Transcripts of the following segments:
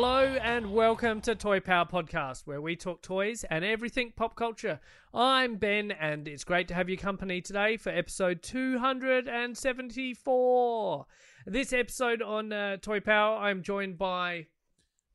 Hello and welcome to Toy Power Podcast, where we talk toys and everything pop culture. I'm Ben, and it's great to have your company today for episode 274. This episode on uh, Toy Power, I'm joined by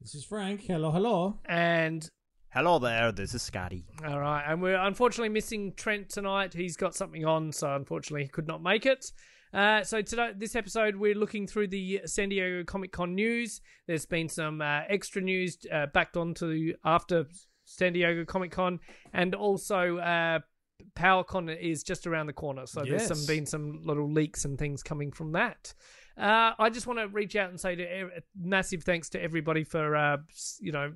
This is Frank. Hello, hello. and Hello there, this is Scotty. all right, and we're unfortunately missing Trent tonight. He's got something on, so unfortunately he could not make it. Uh, so today, this episode, we're looking through the San Diego Comic Con news. There's been some uh, extra news uh, backed onto after San Diego Comic Con, and also uh, PowerCon is just around the corner. So there's some been some little leaks and things coming from that. Uh, I just want to reach out and say to massive thanks to everybody for uh, you know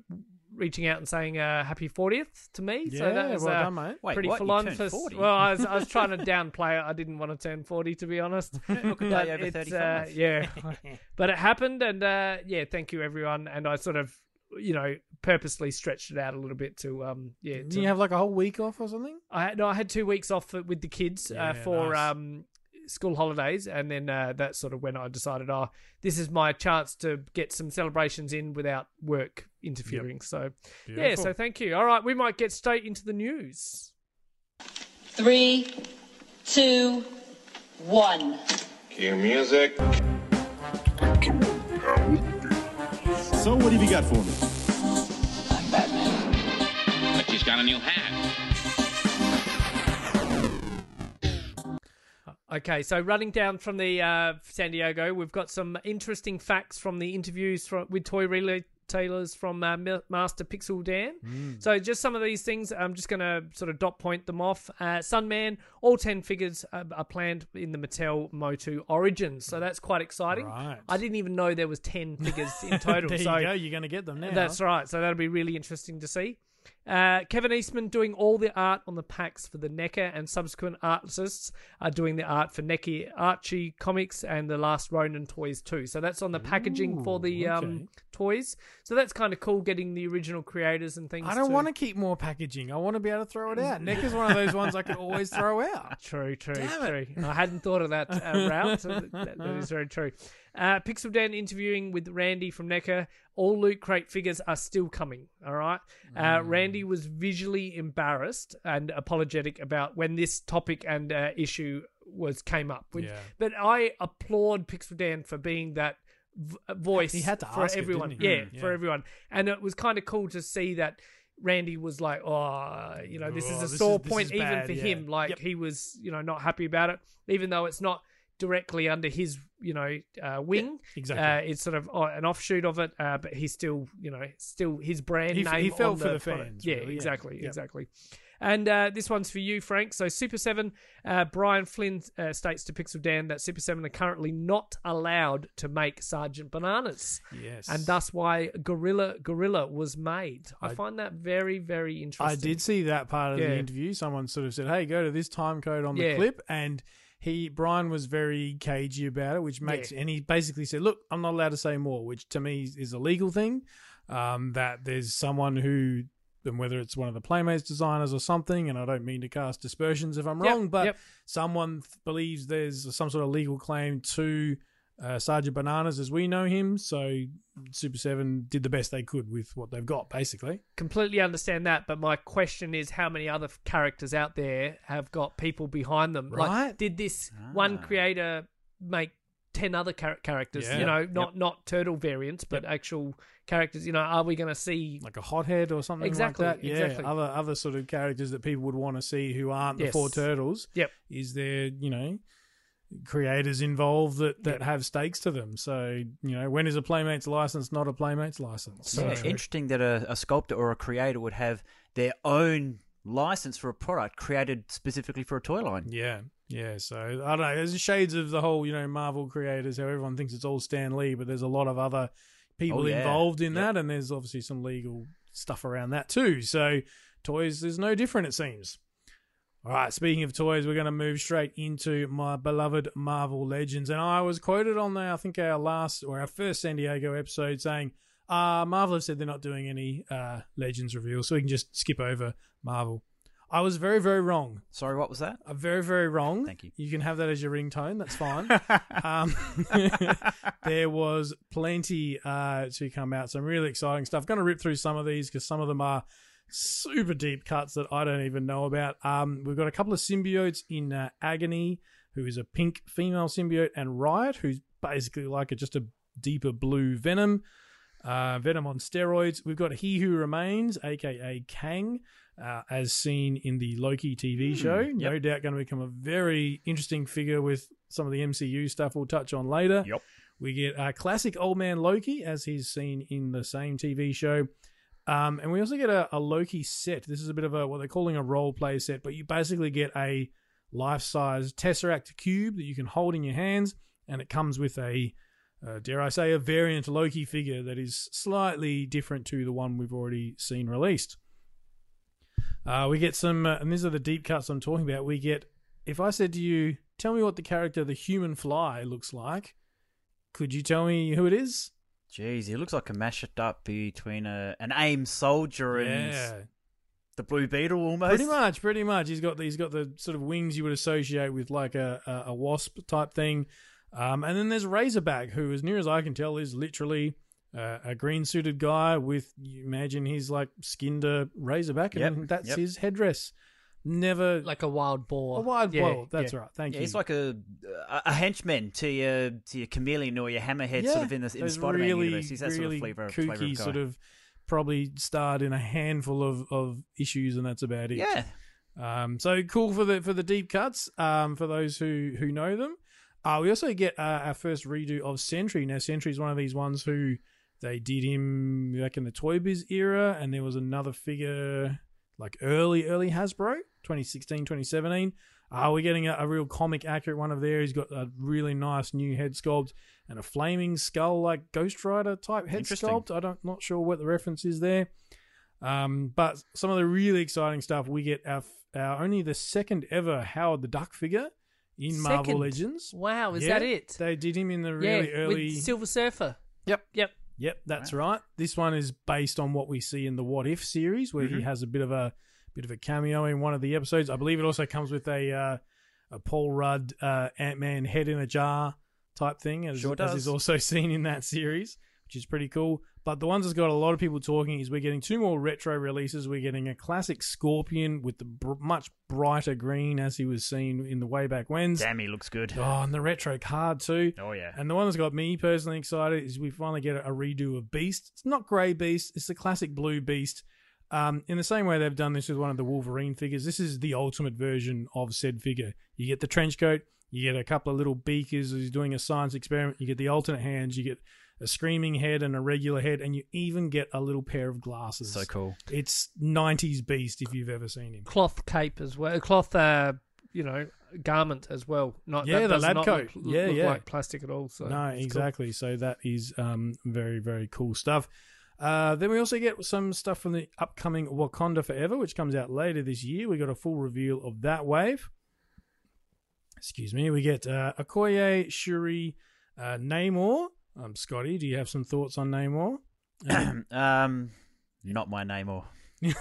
reaching out and saying uh, happy 40th to me. so that was well uh, done, mate. Wait, pretty what? full on for 40? well I was, I was trying to downplay it I didn't want to turn 40 to be honest Look a But day over it's, 35. uh, yeah but it happened and uh, yeah thank you everyone and I sort of you know purposely stretched it out a little bit to um yeah Did to, you have like a whole week off or something? I had, no I had two weeks off for- with the kids Yeah, uh, for nice. um school holidays and then uh, that's sort of when I decided oh this is my chance to get some celebrations in without work interfering so yeah so thank you all right we might get straight into the news Three, two, one. Cue music. So what have you got for me? I'm Batman. But she's got a new hat. Okay, so running down from the uh, San Diego, we've got some interesting facts from the interviews from, with toy retailers from uh, Master Pixel Dan. So just some of these things, I'm just going to sort of dot point them off. Uh, Sunman, all 10 figures uh, are planned in the Mattel Motu Origins, so that's quite exciting. Right. I didn't even know there was 10 figures in total. there so you go. You're going to get them now. that's right. So that'll be really interesting to see. Uh, Kevin Eastman doing all the art on the packs for the NECA, and subsequent artists are doing the art for NECA Archie comics and the last Ronin toys too. So that's on the packaging for the Ooh, um, toys. So that's kind of cool getting the original creators and things. I don't want to keep more packaging. I want to be able to throw it out. Neck is one of those ones I can always throw out. True, true, Damn true. I hadn't thought of that uh, route. That, that is very true. Uh, Pixel Dan interviewing with Randy from NECA. All Loot Crate figures are still coming. All right. Uh, Mm. Randy was visually embarrassed and apologetic about when this topic and uh, issue was came up. Yeah. But I applaud Pixel Dan for being that v- voice He had to for ask it, everyone. he? Yeah, Mm, for everyone. And it was kind of cool to see that. Randy was like, "Oh, you know, this Oh, is a this sore this point is even bad, for yeah. him. Like Yep. he was, you know, not happy about it, even though it's not directly under his, you know, uh, wing. exactly. Uh, it's sort of uh, an offshoot of it, uh, but he's still, you know, still his brand He name. he felt on for the product. fans, Yeah, really, yeah. exactly, exactly. And uh, this one's for you, Frank. So Super Seven, uh, Brian Flynn uh, states to Pixel Dan that Super Seven are currently not allowed to make Sergeant Bananas, yes. and thus why Gorilla Gorilla was made. I, I- find that very, very interesting. I did see that part of Yeah. the interview. Someone sort of said, "Hey, go to this time code on the clip," and he Brian was very cagey about it, which makes and he basically said, "Look, I'm not allowed to say more," which to me is a legal thing. Um, that there's someone who, and whether it's one of the Playmates designers or something, and I don't mean to cast dispersions if I'm Yep, wrong, but yep. someone th- believes there's some sort of legal claim to uh, Sergeant Bananas as we know him. So Super Seven did the best they could with what they've got, basically. completely understand that, but my question is how many other characters out there have got people behind them? Like, Right. did this one creator make ten other char- characters? Yeah. You know, Yep. not not turtle variants, but actual characters. You know, are we going to see? like a hothead or something Exactly, like that. Yeah, exactly. other other sort of characters that people would want to see who aren't the Yes. four turtles. Yep. Is there, you know, creators involved that that have stakes to them? So, you know, when is a Playmates license not a Playmates license? So yeah, true. interesting that a, a sculptor or a creator would have their own license for a product created specifically for a toy line. Yeah. Yeah, so I don't know. There's shades of the whole, you know, Marvel creators, how everyone thinks it's all Stan Lee, but there's a lot of other people Oh, yeah. involved in Yep. that, and there's obviously some legal stuff around that too. So toys is no different, it seems. All right, speaking of toys, we're going to move straight into my beloved Marvel Legends. And I was quoted on, the, I think, our last or our first San Diego episode saying, uh, Marvel have said they're not doing any uh, Legends reveals, so we can just skip over Marvel. I was very, very wrong. Sorry, what was that? Uh, very, very wrong. Thank you. You can have that as your ringtone. That's fine. um, there was plenty uh, to come out. Some really exciting stuff. Going to rip through some of these because some of them are super deep cuts that I don't even know about. Um, we've got a couple of symbiotes in uh, Agony, who is a pink female symbiote, and Riot, who's basically like a, just a deeper blue Venom. Uh, Venom on steroids. We've got He Who Remains, aka Kang, uh, as seen in the Loki TV show. No doubt going to become a very interesting figure with some of the MCU stuff we'll touch on later. Yep. We get uh, classic old man Loki, as he's seen in the same TV show. Um, and we also get a, a Loki set. This is a bit of a what they're calling a role play set, but you basically get a life size Tesseract cube that you can hold in your hands, and it comes with a, uh, dare I say, a variant Loki figure that is slightly different to the one we've already seen released. Uh, we get some, uh, and these are the deep cuts I'm talking about. We get, if I said to you, tell me what the character the human fly looks like, could you tell me who it is? Jeez, he looks like a mashed up between a an AIM soldier and Yeah, the Blue Beetle almost. pretty much, pretty much. He's got he's got the sort of wings you would associate with like a a, a wasp type thing, um, and then there's Razorback, who, as near as I can tell, is literally uh, a green suited guy with you imagine he's like skinned a razorback, and Yep, that's yep. his headdress. Never Like a wild boar. a wild Yeah, bull. That's yeah. right. Thank Yeah, you. he's like a, a a henchman to your to your chameleon or your hammerhead, Yeah, sort of in the in the Spider-Man really, universe. He's that really sort of flavor, kooky, flavor of guy. sort of probably starred in a handful of, of issues, and that's about it. Yeah, Um, so cool for the for the deep cuts. Um, for those who who know them, uh, we also get uh, our first redo of Sentry. Now Sentry is one of these ones who they did him back in the Toy Biz era, and there was another figure like early early Hasbro 2016 2017. Uh, we're getting a, a real comic accurate one of there. He's got a really nice new head sculpt and a flaming skull like Ghost Rider type head sculpt. I don't not sure what the reference is there. Um, but some of the really exciting stuff we get our, our only the second ever Howard the Duck figure in Marvel Second? Legends. Wow, is Yeah, that it? They did him in the yeah, really early. with Silver Surfer. Yep. Yep. Yep, that's right. This one is based on what we see in the What If series, where Mm-hmm. he has a bit of a bit of a cameo in one of the episodes. I believe it also comes with a uh, a Paul Rudd uh, Ant Man head in a jar type thing, as, Sure as is also seen in that series, which is pretty cool. But the ones that's got a lot of people talking is we're getting two more retro releases. We're getting a classic Scorpion with the br- much brighter green as he was seen in the way back when's. damn, he looks good. Oh, and the retro card too. Oh yeah, And the one that's got me personally excited is we finally get a, a redo of Beast. It's not Grey Beast, it's the classic blue Beast. Um, in the same way they've done this with one of the Wolverine figures, this is the ultimate version of said figure. You get the trench coat, you get a couple of little beakers as he's doing a science experiment, you get the alternate hands, you get a screaming head and a regular head, and you even get a little pair of glasses. so cool. It's 90s Beast if you've ever seen him. Cloth cape as well. Cloth, uh, you know, garment as well. Not Yeah, that the lab not coat. Look, Yeah, look yeah. like plastic at all. So no, it's cool. exactly. So that is um, very, very cool stuff. Uh, then we also get some stuff from the upcoming Wakanda Forever, which comes out later this year. We got a full reveal of that wave. Excuse me. We get uh, Okoye, Shuri, uh, Namor. Um, Scotty, do you have some thoughts on Namor? Um, um, not my name or. you,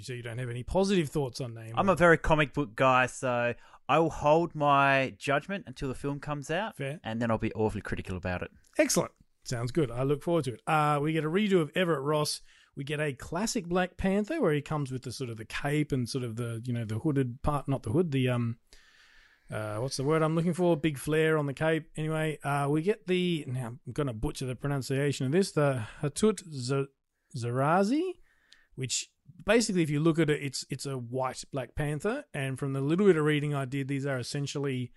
so you don't have any positive thoughts on Namor? I'm a very comic book guy, so I will hold my judgment until the film comes out, Fair. and then I'll be awfully critical about it. Excellent. Sounds good. I look forward to it. Uh, we get a redo of Everett Ross. We get a classic Black Panther where he comes with the sort of the cape and sort of the you know the hooded part, not the hood, the um, uh, what's the word I'm looking for? Big flare on the cape. Anyway, uh, we get the now I'm gonna butcher the pronunciation of this. The Hatut Zeraze, which basically, if you look at it, it's it's a white Black Panther, and from the little bit of reading I did, these are essentially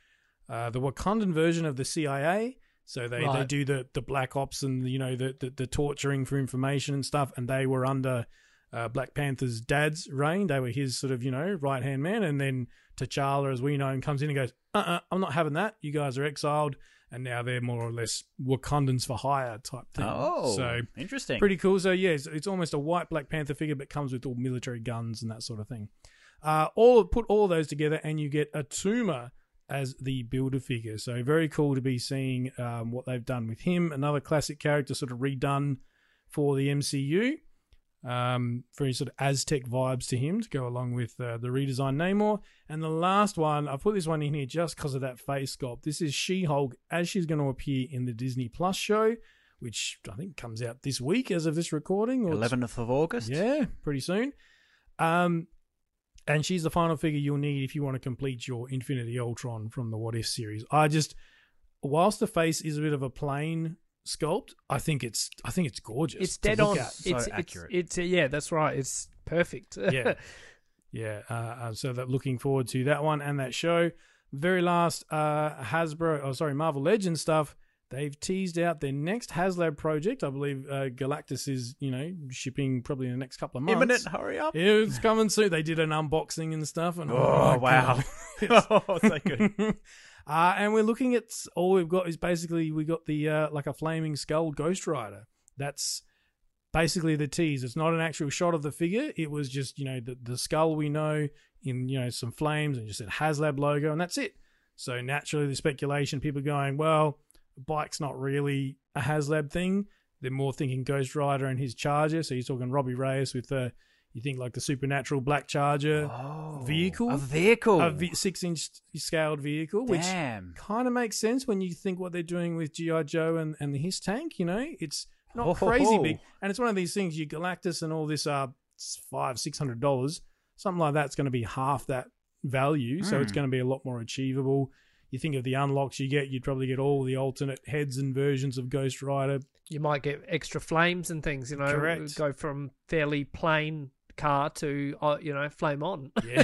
uh, the Wakandan version of the CIA. So they, they do the, the black ops and you know the, the the torturing for information and stuff, and they were under uh, Black Panther's dad's reign. They were his sort of, you know, right hand man. And then T'Challa, as we know him, comes in and goes, uh uh-uh, uh, i am not having that. You guys are exiled. And now they're more or less Wakandans for hire type thing. Oh, so interesting. Pretty cool. So, yeah, it's, it's almost a white Black Panther figure, but comes with all military guns and that sort of thing. Uh, all Put all those together, and you get Attuma as the builder figure. So very cool to be seeing um, what they've done with him. Another classic character, sort of redone for the MCU. Um, very sort of Aztec vibes to him to go along with uh, the redesigned Namor. And the last one, I put this one in here just because of that face sculpt. This is She Hulk as she's going to appear in the Disney Plus show, which I think comes out this week as of this recording. 11th of August. Yeah, pretty soon. Um, and she's the final figure you'll need if you want to complete your Infinity Ultron from the What If series. I just, whilst the face is a bit of a plain sculpt, I think it's I think it's gorgeous. It's dead on. At. So it's accurate. It's, it's uh, yeah, that's right. It's perfect. yeah, yeah. Uh, uh, so that looking forward to that one and that show. Very last, uh, Hasbro. Oh, sorry, Marvel Legends stuff. They've teased out their next HasLab project. I believe uh, Galactus is, you know, shipping probably in the next couple of months. Imminent, hurry up! It's coming soon. They did an unboxing and stuff, and oh, oh wow, oh, so good. Uh, and we're looking at all we've got is basically we got the uh, like a flaming skull Ghost Rider. That's basically the tease. It's not an actual shot of the figure. It was just you know the the skull we know in you know some flames and just a HasLab logo, and that's it. So naturally, the speculation people going well bike's not really a HasLab thing. They're more thinking Ghost Rider and his Charger. So you're talking Robbie Reyes with the, you think like the supernatural Black Charger oh, vehicle, a vehicle, a v- six inch scaled vehicle, which kind of makes sense when you think what they're doing with GI Joe and and the his tank. You know, it's not oh, crazy big, and it's one of these things. You Galactus and all this are five six hundred dollars. Something like that's going to be half that value, mm. so it's hmm. going to be a lot more achievable you think of the unlocks you get, you'd probably get all the alternate heads and versions of Ghost Rider. You might get extra flames and things, you know. Correct. Go from fairly plain car to, uh, you know, flame on. yeah,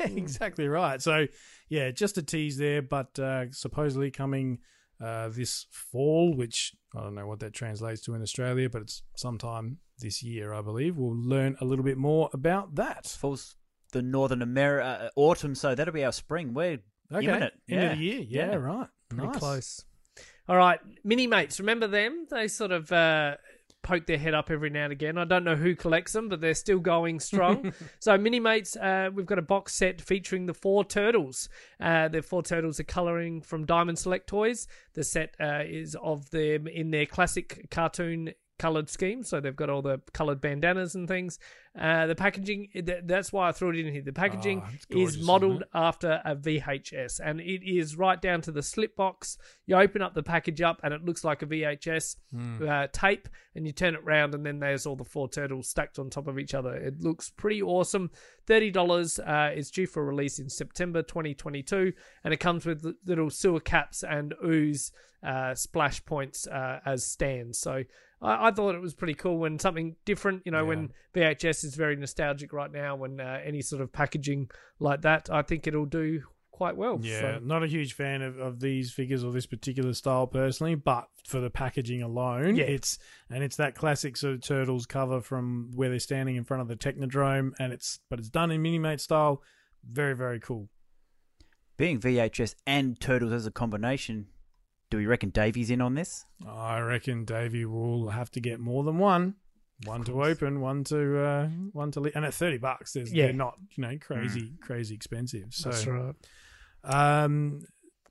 exactly right. So, yeah, just a tease there, but uh, supposedly coming uh, this fall, which I don't know what that translates to in Australia, but it's sometime this year, I believe. We'll learn a little bit more about that. Falls the Northern America uh, autumn, so that'll be our spring. We're Okay. Imminent. End yeah. of the year. Yeah, yeah. right. Pretty nice. close. All right. Mini mates, remember them? They sort of uh, poke their head up every now and again. I don't know who collects them, but they're still going strong. so, Mini Mates, uh, we've got a box set featuring the four turtles. Uh, the four turtles are coloring from Diamond Select Toys. The set uh, is of them in their classic cartoon colored scheme. So they've got all the colored bandanas and things. Uh, the packaging, that's why I threw it in here. The packaging oh, gorgeous, is modeled after a VHS and it is right down to the slip box. You open up the package up and it looks like a VHS mm. uh, tape and you turn it around and then there's all the four turtles stacked on top of each other. It looks pretty awesome. $30 uh, is due for release in September 2022 and it comes with little sewer caps and ooze uh, splash points uh, as stands. So I, I, thought it was pretty cool when something different, you know, yeah. when VHS is very nostalgic right now, when uh, any sort of packaging like that, I think it'll do quite well. Yeah, so. not a huge fan of, of these figures or this particular style personally, but for the packaging alone, yeah. it's and it's that classic sort of turtles cover from where they're standing in front of the Technodrome, and it's but it's done in Minimate style. Very very cool. Being VHS and turtles as a combination do we reckon Davey's in on this? I reckon Davey will have to get more than one. One to open, one to uh, one to leave, and at thirty bucks, yeah. they're not you know crazy mm. crazy expensive. So, That's right. Um,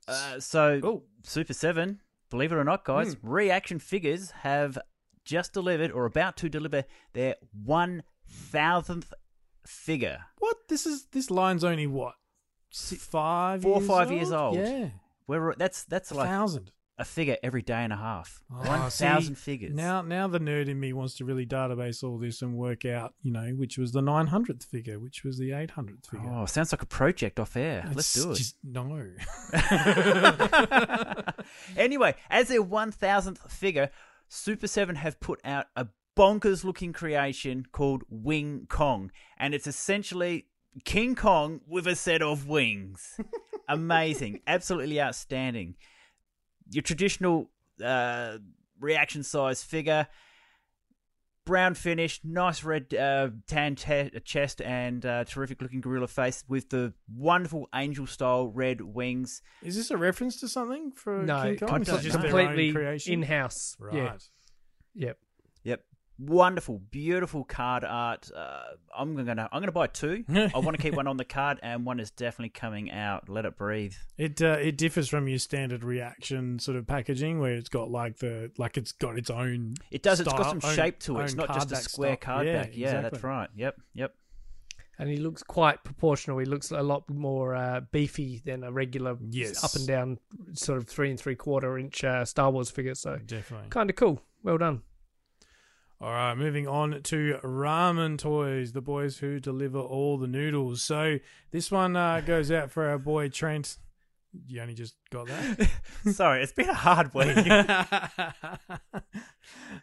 uh, so oh. Super Seven, believe it or not, guys, mm. Reaction Figures have just delivered or about to deliver their one thousandth figure. What? This is this line's only what five, four or five old? years old. Yeah, we're that's that's like thousand a figure every day and a half. Oh, One thousand figures. Now, now the nerd in me wants to really database all this and work out, you know, which was the nine hundredth figure, which was the eight hundredth figure. Oh, sounds like a project off air. It's Let's do it. Just no. anyway, as their one thousandth figure, Super Seven have put out a bonkers looking creation called Wing Kong, and it's essentially King Kong with a set of wings. Amazing. Absolutely outstanding. Your traditional uh, reaction size figure. brown finish, nice red uh, tan te- chest, and uh, terrific looking gorilla face with the wonderful angel style red wings. Is this a reference to something for No, King Kong? I Is just know. their own completely in house. Right. Yeah. Yep. Yep. Wonderful, beautiful card art. Uh, I'm gonna, I'm gonna buy two. I want to keep one on the card, and one is definitely coming out. Let it breathe. It uh, it differs from your standard reaction sort of packaging where it's got like the like it's got its own. It does. It's got some own- shape to it. It's not just a square style. card Yeah, back. Yeah, that's right. Yep, yep. And he looks quite proportional. He looks a lot more uh, beefy than a regular Yes. up and down sort of three and three quarter inch uh, Star Wars figure. So Definitely. kind of cool. Well done. All right, moving on to Ramen Toys, the boys who deliver all the noodles. So this one uh, goes out for our boy Trent. You only just got that. Sorry, it's been a hard week.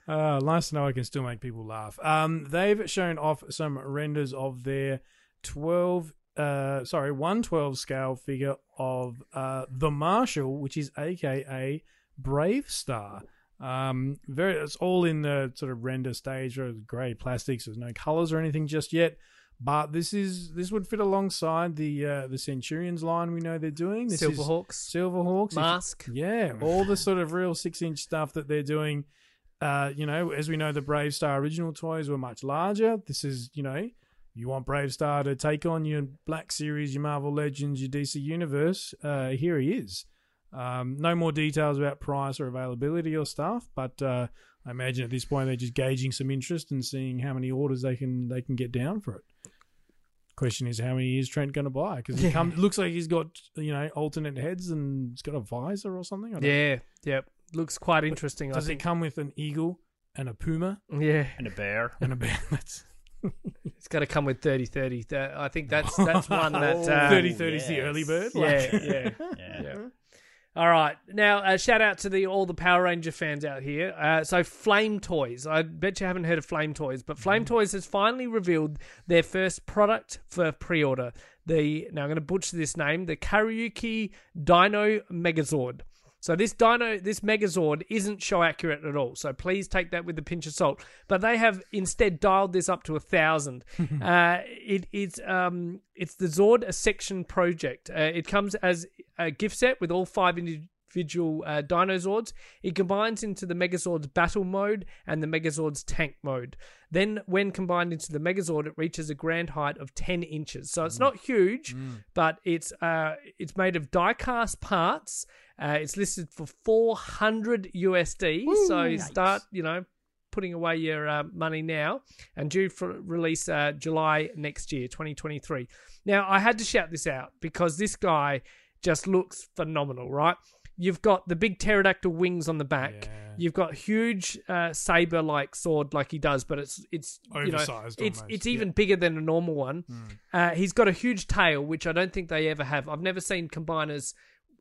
uh, nice to know I can still make people laugh. Um, they've shown off some renders of their 12, uh, sorry, 112 scale figure of uh, the Marshal, which is AKA BraveStarr. Um, very, it's all in the sort of render stage, or grey plastics. There's no colors or anything just yet. But this is this would fit alongside the uh, the Centurions line we know they're doing. This is Silverhawks. Silverhawks. If- Mask. yeah, all the sort of real six inch stuff that they're doing. Uh, you know, as we know, the BraveStarr original toys were much larger. This is, you know, you want BraveStarr to take on your Black Series, your Marvel Legends, your DC Universe. Uh, here he is. Um, no more details about price or availability or stuff, but uh, I imagine at this point they're just gauging some interest and seeing how many orders they can they can get down for it. Question is, how many is Trent going to buy? Because it comes, looks like he's got you know alternate heads and he's got a visor or something. I don't Yeah. Yep. Looks quite interesting. I does it think. come with an eagle and a puma yeah. and a bear. and a bear? That's It's got to come with 30 30. I think that's that's one that. Uh, 30 30 is the early bird. Yeah, Like- yeah. Yeah. Yeah. All right. Now, uh, shout out to the all the Power Ranger fans out here. Uh, so, Flame Toys. I bet you haven't heard of Flame Toys, but Flame Toys has finally revealed their first product for pre-order. The now I'm going to butcher this name. The Karakuri Dino Megazord. So this Dino, this Megazord isn't show accurate at all. So please take that with a pinch of salt. But they have instead dialed this up to a thousand. uh, it, it's um, it's the Zord a section project. Uh, it comes as a gift set with all five individual uh, Dinozords. It combines into the Megazord's battle mode and the Megazord's tank mode. Then, when combined into the Megazord, it reaches a grand height of 10 inches. So it's not huge, but it's uh, it's made of die-cast parts. Uh, it's listed for 400 USD. so start, you know, putting away your uh, money now and due for release uh, July next year, 2023. Now, I had to shout this out because this guy just looks phenomenal, right? You've got the big pterodactyl wings on the back. Yeah. You've got huge uh, saber-like sword, like he does, but it's it's you know, Oversized it's almost, it's yeah. even bigger than a normal one. Uh, he's got a huge tail, which I don't think they ever have. I've never seen combiners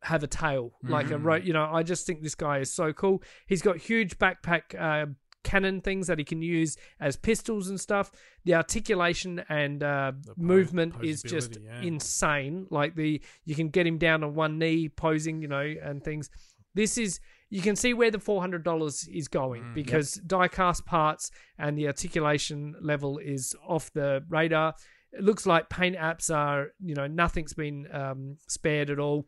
have a tail like a ro- you know. I just think this guy is so cool. He's got huge backpack uh, cannon things that he can use as pistols and stuff. The articulation and uh, movement is just yeah. insane. Like the you can get him down on one knee posing, you know, and things. This is you can see where the four hundred dollars is going Mm, because die cast parts and the articulation level is off the radar. It looks like paint apps are you know nothing's been um, spared at all.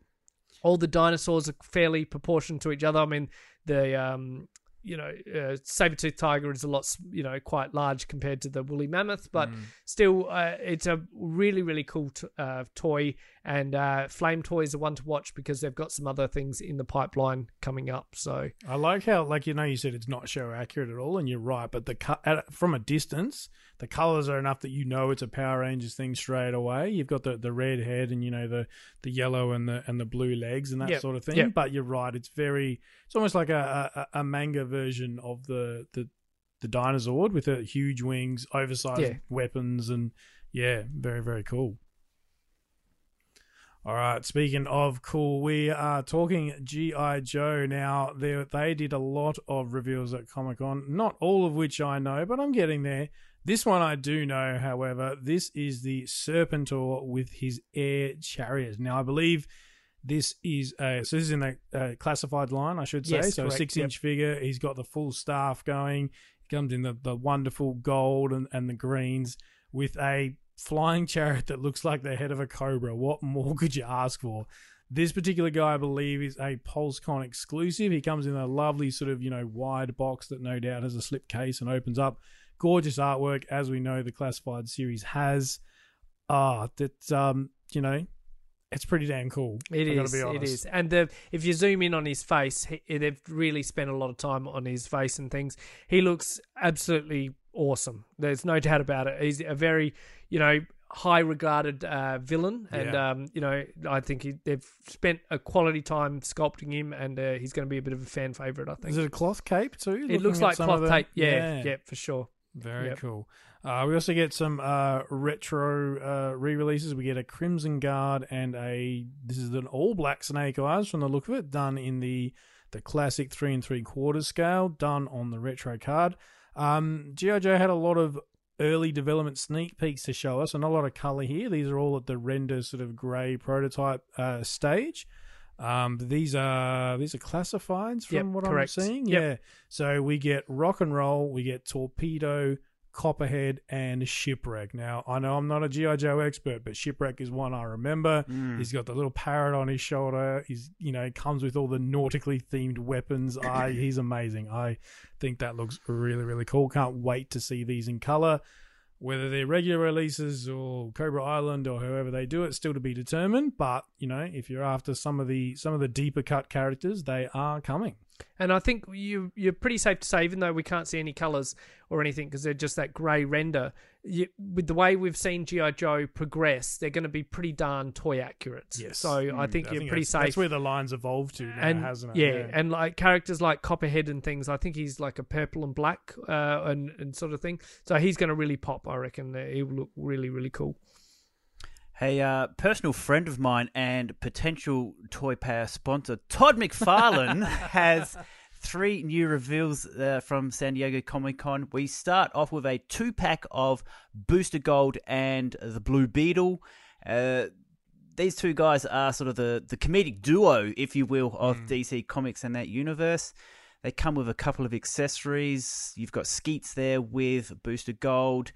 All the dinosaurs are fairly proportioned to each other. I mean the um, you know uh, saber tooth tiger is a lot you know quite large compared to the woolly mammoth, but still uh, it's a really really cool t- uh, toy. And uh, Flame Toys are one to watch because they've got some other things in the pipeline coming up. So I like how, like you know, you said it's not show accurate at all, and you're right. But the co- at, from a distance, the colors are enough that you know it's a Power Rangers thing straight away. You've got the, the red head and you know the the yellow and the and the blue legs and that Yep, sort of thing. yep. But you're right; it's very it's almost like a, a, a manga version of the the the Dinozord with the huge wings, oversized Yeah. weapons, and yeah, very very cool. All right. Speaking of cool, we are talking GI Joe now. They they did a lot of reveals at Comic Con, not all of which I know, but I'm getting there. This one I do know, however. This is the Serpentor with his air chariot. Now I believe this is a so this is in a, uh classified line, I should say. Yes, so correct, six yep. inch figure. He's got the full staff going. Comes in the, the wonderful gold and, and the greens with a flying chariot that looks like the head of a cobra. What more could you ask for? This particular guy, I believe, is a PulseCon exclusive. He comes in a lovely sort of, you know, wide box that no doubt has a slip case and opens up. Gorgeous artwork, as we know the classified series has. Ah, that um, you know, it's pretty damn cool. It is. be It And the, if you zoom in on his face, he, they've really spent a lot of time on his face and things. He looks absolutely awesome. There's no doubt about it. He's a very, you know, high regarded uh, villain, and Yeah. um, you know, I think he, they've spent a quality time sculpting him, and uh, he's going to be a bit of a fan favorite. I think Is it a cloth cape too? it Looking looks like cloth the- tape. Yeah, yeah, for sure. Very Yep. cool. Uh, we also get some uh, retro uh, re-releases. We get a Crimson Guard and a this is an all black Snake Eyes from the look of it, done in the the classic three and three quarters scale, done on the retro card. Um, GI Joe had a lot of early development sneak peeks to show us, and a lot of color here. These are all at the render sort of grey prototype uh, stage. Um, these are these are classifieds from Yep, what correct. I'm seeing. Yep. Yeah. So we get rock and roll, we get torpedo, copperhead, and shipwreck. Now I know I'm not a GI Joe expert, but shipwreck is one I remember. Mm. He's got the little parrot on his shoulder. He's you know comes with all the nautically themed weapons. I he's amazing. I think that looks really really cool. Can't wait to see these in color. Whether they're regular releases or Cobra Island or however they do it, still to be determined. But you know, if you're after some of the some of the deeper cut characters, they are coming. And I think you you're pretty safe to say, even though we can't see any colours or anything because they're just that grey render, you, with the way we've seen GI Joe progress, they're going to be pretty darn toy accurate. Yes. So I think you're pretty that's, safe. That's where the lines evolved to now, and hasn't it? yeah, and like characters like Copperhead and things, I think he's like a purple and black uh, and and sort of thing. So he's going to really pop. I reckon he will look really really cool. A uh, personal friend of mine and potential Toy Power sponsor, Todd McFarlane, has three new reveals uh, from San Diego Comic Con. We start off with a two pack of Booster Gold and the Blue Beetle. Uh, these two guys are sort of the, the comedic duo, if you will, of DC Comics and that universe. They come with a couple of accessories. You've got Skeets there with Booster Gold.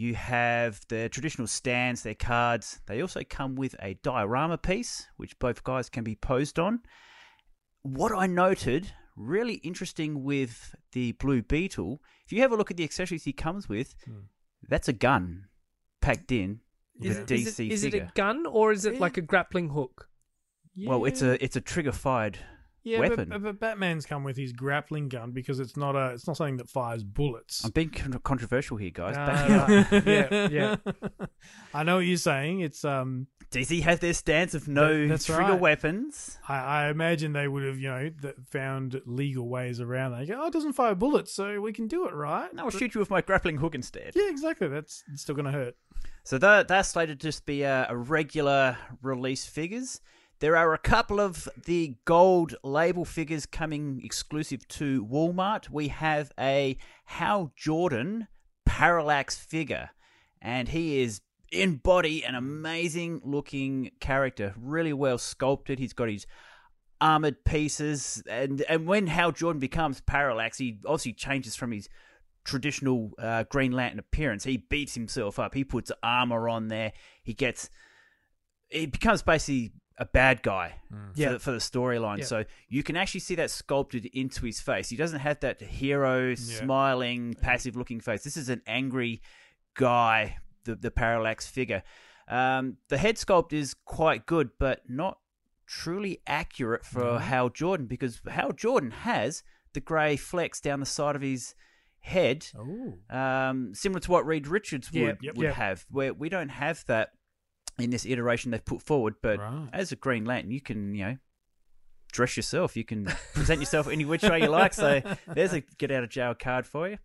You have the traditional stands, their cards. They also come with a diorama piece, which both guys can be posed on. What I noted, really interesting with the Blue Beetle, if you have a look at the accessories he comes with, hmm. that's a gun packed in Is, with it, DC is, it, is it a gun or is it eh. like a grappling hook? Well, it's a it's a trigger fired yeah, weapon. But, but Batman's come with his grappling gun because it's not a it's not something that fires bullets. I'm being con- controversial here, guys. Back it up. right. yeah, yeah. I know what you're saying. It's um, DC has their stance of no That- trigger right. weapons. I, I imagine they would have you know th- found legal ways around that. Go, oh, it doesn't fire bullets, so we can do it, right? I'll shoot you with my grappling hook instead. Yeah, exactly. That's still going to hurt. So that that's slated to just be a, a regular release figures. There are a couple of the gold label figures coming exclusive to Walmart. We have a Hal Jordan Parallax figure, and he is in body an amazing looking character, really well sculpted. He's got his armored pieces, and and when Hal Jordan becomes Parallax, he obviously changes from his traditional uh, Green Lantern appearance. He beats himself up. He puts armor on there. He gets. He becomes basically a bad guy for, Yeah. the, for the storyline. Yeah. So you can actually see that sculpted into his face. He doesn't have that hero, smiling, passive looking face. This is an angry guy, the, the parallax figure. Um, the head sculpt is quite good, but not truly accurate for Hal Jordan because Hal Jordan has the grey flecks down the side of his head, Oh, um, similar to what Reed Richards would, Yeah, yep, would yep. have. Where we don't have that in this iteration they've put forward, but Right. as a Green Lantern, you can you know dress yourself. You can present yourself any which way you like. So there's a get out of jail card for you.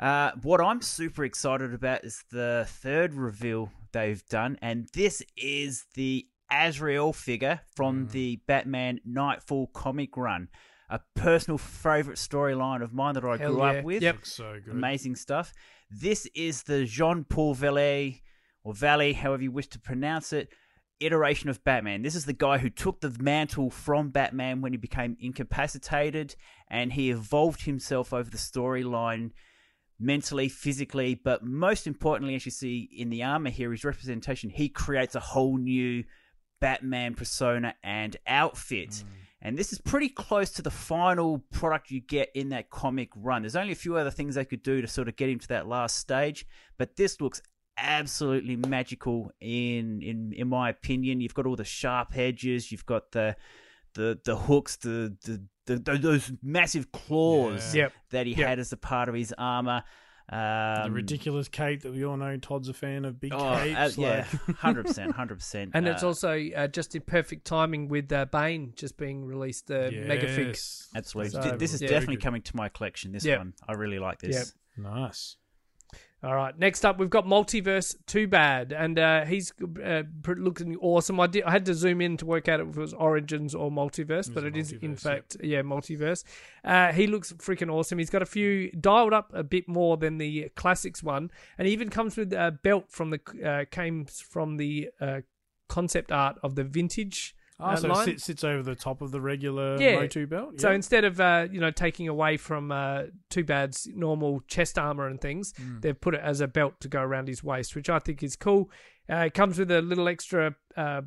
Uh, what I'm super excited about is the third reveal they've done, and this is the Azrael figure from the Batman Nightfall comic run. A personal favorite storyline of mine that I Hell grew yeah. up with. Yep. so good. Amazing stuff. This is the Jean Paul Vallée, or Valley, however you wish to pronounce it, iteration of Batman. This is the guy who took the mantle from Batman when he became incapacitated, and he evolved himself over the storyline mentally, physically, but most importantly, as you see in the armor here, his representation, he creates a whole new Batman persona and outfit. Mm. And this is pretty close to the final product you get in that comic run. There's only a few other things they could do to sort of get him to that last stage, but this looks absolutely magical in in in my opinion. You've got all the sharp edges, you've got the the the hooks, the the, the, those massive claws Yeah. Yep. that he Yep. had as a part of his armor. Um, the ridiculous cape that we all know Todd's a fan of big Oh, uh, capes. yeah, hundred percent, hundred percent. And it's also uh, just in perfect timing with uh, Bane just being released, the mega fig. Yes. absolutely. So, Th- this is yeah. definitely coming to my collection. This Yep. one, I really like this. Yep. Nice. All right. Next up, we've got Multiverse Two Bad, and uh, he's uh, looking awesome. I did. I had to zoom in to work out if it was Origins or Multiverse, but a it is in multiverse, fact yeah Multiverse. Uh, he looks freaking awesome. He's got a few dialed up a bit more than the classics one, and he even comes with a belt from the uh, came from the uh, concept art of the vintage. Oh, uh, so line. it sits, sits over the top of the regular Yeah. Motu belt. So instead of uh, you know taking away from uh, Two Bad's normal chest armor and things, Hmm. they've put it as a belt to go around his waist, which I think is cool. Uh, it comes with a little extra uh,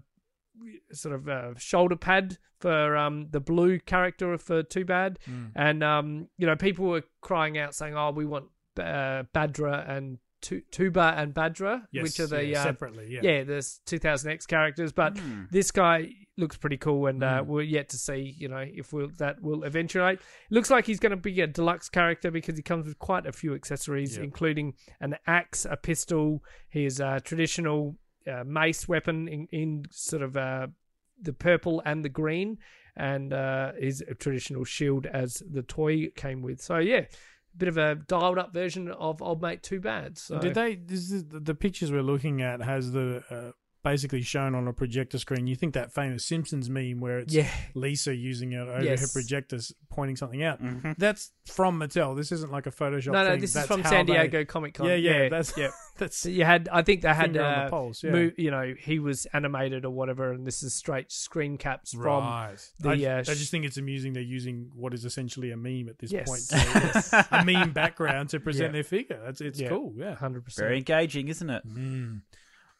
sort of uh, shoulder pad for um, the blue character for Two Bad, Hmm. and um, you know people were crying out saying, "Oh, we want uh, Baddrah and Tu- Tuvar and Baddrah, yes, which are the yeah, uh, separately. Yeah. yeah, there's 2000X characters, but Hmm. this guy looks pretty cool, and uh, Mm. we're yet to see, you know, if we'll, that will eventuate. Looks like he's going to be a deluxe character because he comes with quite a few accessories, Yep. including an axe, a pistol, his uh, traditional uh, mace weapon in, in sort of uh, the purple and the green, and uh, his traditional shield as the toy came with. So yeah. Bit of a dialed up version of Old Mate Two Bad. So Did they? This is the pictures we're looking at has the uh, basically shown on a projector screen. You think that famous Simpsons meme where it's Yeah. Lisa using an overhead Yes. projector pointing something out? Mm-hmm. That's from Mattel. This isn't like a Photoshop. No, no, thing. this That's is from how San they- Diego Comic Con. Yeah, yeah, that's yeah. that's you had, I think they had, Finger on the uh, pulse, yeah. mo- you know, he was animated or whatever, and this is straight screen caps from. right. the, I, uh, I just think it's amusing they're using what is essentially a meme at this Yes. point. So, yes, a meme background to present Yeah. their figure. That's it's Yeah. cool. Yeah. Hundred percent. Very engaging, isn't it? Mm.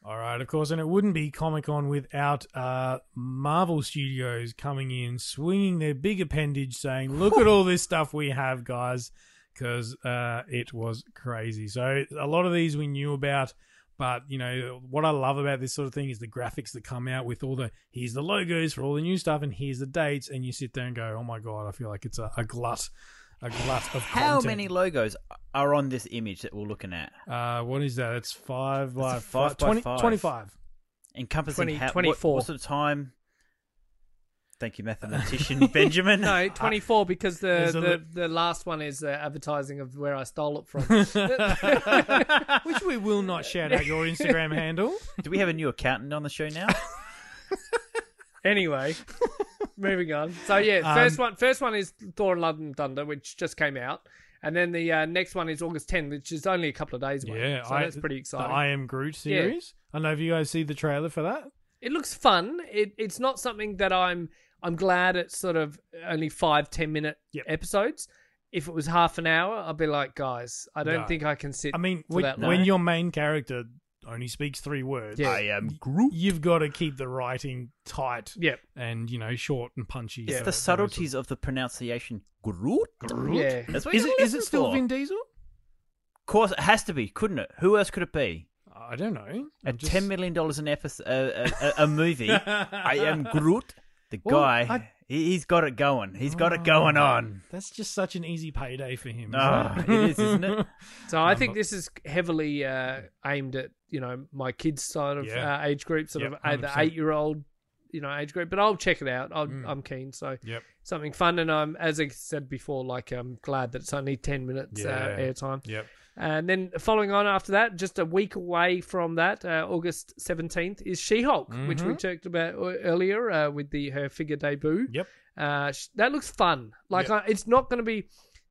All right, of course, and it wouldn't be Comic Con without uh, Marvel Studios coming in, swinging their big appendage, saying, "Look at all this stuff we have, guys," because uh, it was crazy. So a lot of these we knew about, but you know what I love about this sort of thing is the graphics that come out with all the here's the logos for all the new stuff and here's the dates, and you sit there and go, "Oh my god, I feel like it's a, a glut." A glut of How content. many logos are on this image that we're looking at? Uh, what is that? It's five by a five by 20 five. 25. Encompassing 20, how, 24. What, what sort of time? Thank you, mathematician Benjamin. No, twenty four because the the, li- the last one is uh, advertising of where I stole it from. Which we will not shout out your Instagram handle. Do we have a new accountant on the show now? anyway, moving on. So yeah, Um, first one, first one is Thor: and Love and Thunder, which just came out, and then the uh, next one is August 10, which is only a couple of days away. Yeah, so I- that's pretty exciting. The I Am Groot series. I don't know if you guys see the trailer for that. it looks fun. It it's not something that I'm I'm glad it's sort of only five ten minute Yep. episodes. If it was half an hour, I'd be like, guys, I don't No. think I can sit. I mean, for when, that when your main character only speaks three words, Yeah. I am Groot. you've got to keep the writing tight Yep. and you know short and punchy. It's for- the those subtleties of the pronunciation. Groot. Groot. Yeah. That's what Is you're it? Is it looking still for. Vin Diesel? Of course, it has to be, couldn't it? Who else could it be? I don't know. At I'm just- ten million dollars an episode, uh, a, a, a movie. I am Groot. The Well, guy, I- he, he's got it going. He's got it going on. That's just such an easy payday for him. Oh, isn't it is, isn't it? So I think this is heavily uh, aimed at you know my kids' side of Yeah. uh, age group, sort Yep, of uh, the 100%. eight year old you know age group. But I'll check it out. I'm, Mm. I'm keen. So Yep. something fun, and I'm as I said before, like I'm glad that it's only ten minutes uh, Yeah. airtime. Yep. And then following on after that, just a week away from that, uh, August seventeenth is She Hulk, which we Mhm. talked about earlier uh, with the her figure debut. Yep. Uh, that looks fun. Like Yep. I, it's not going to be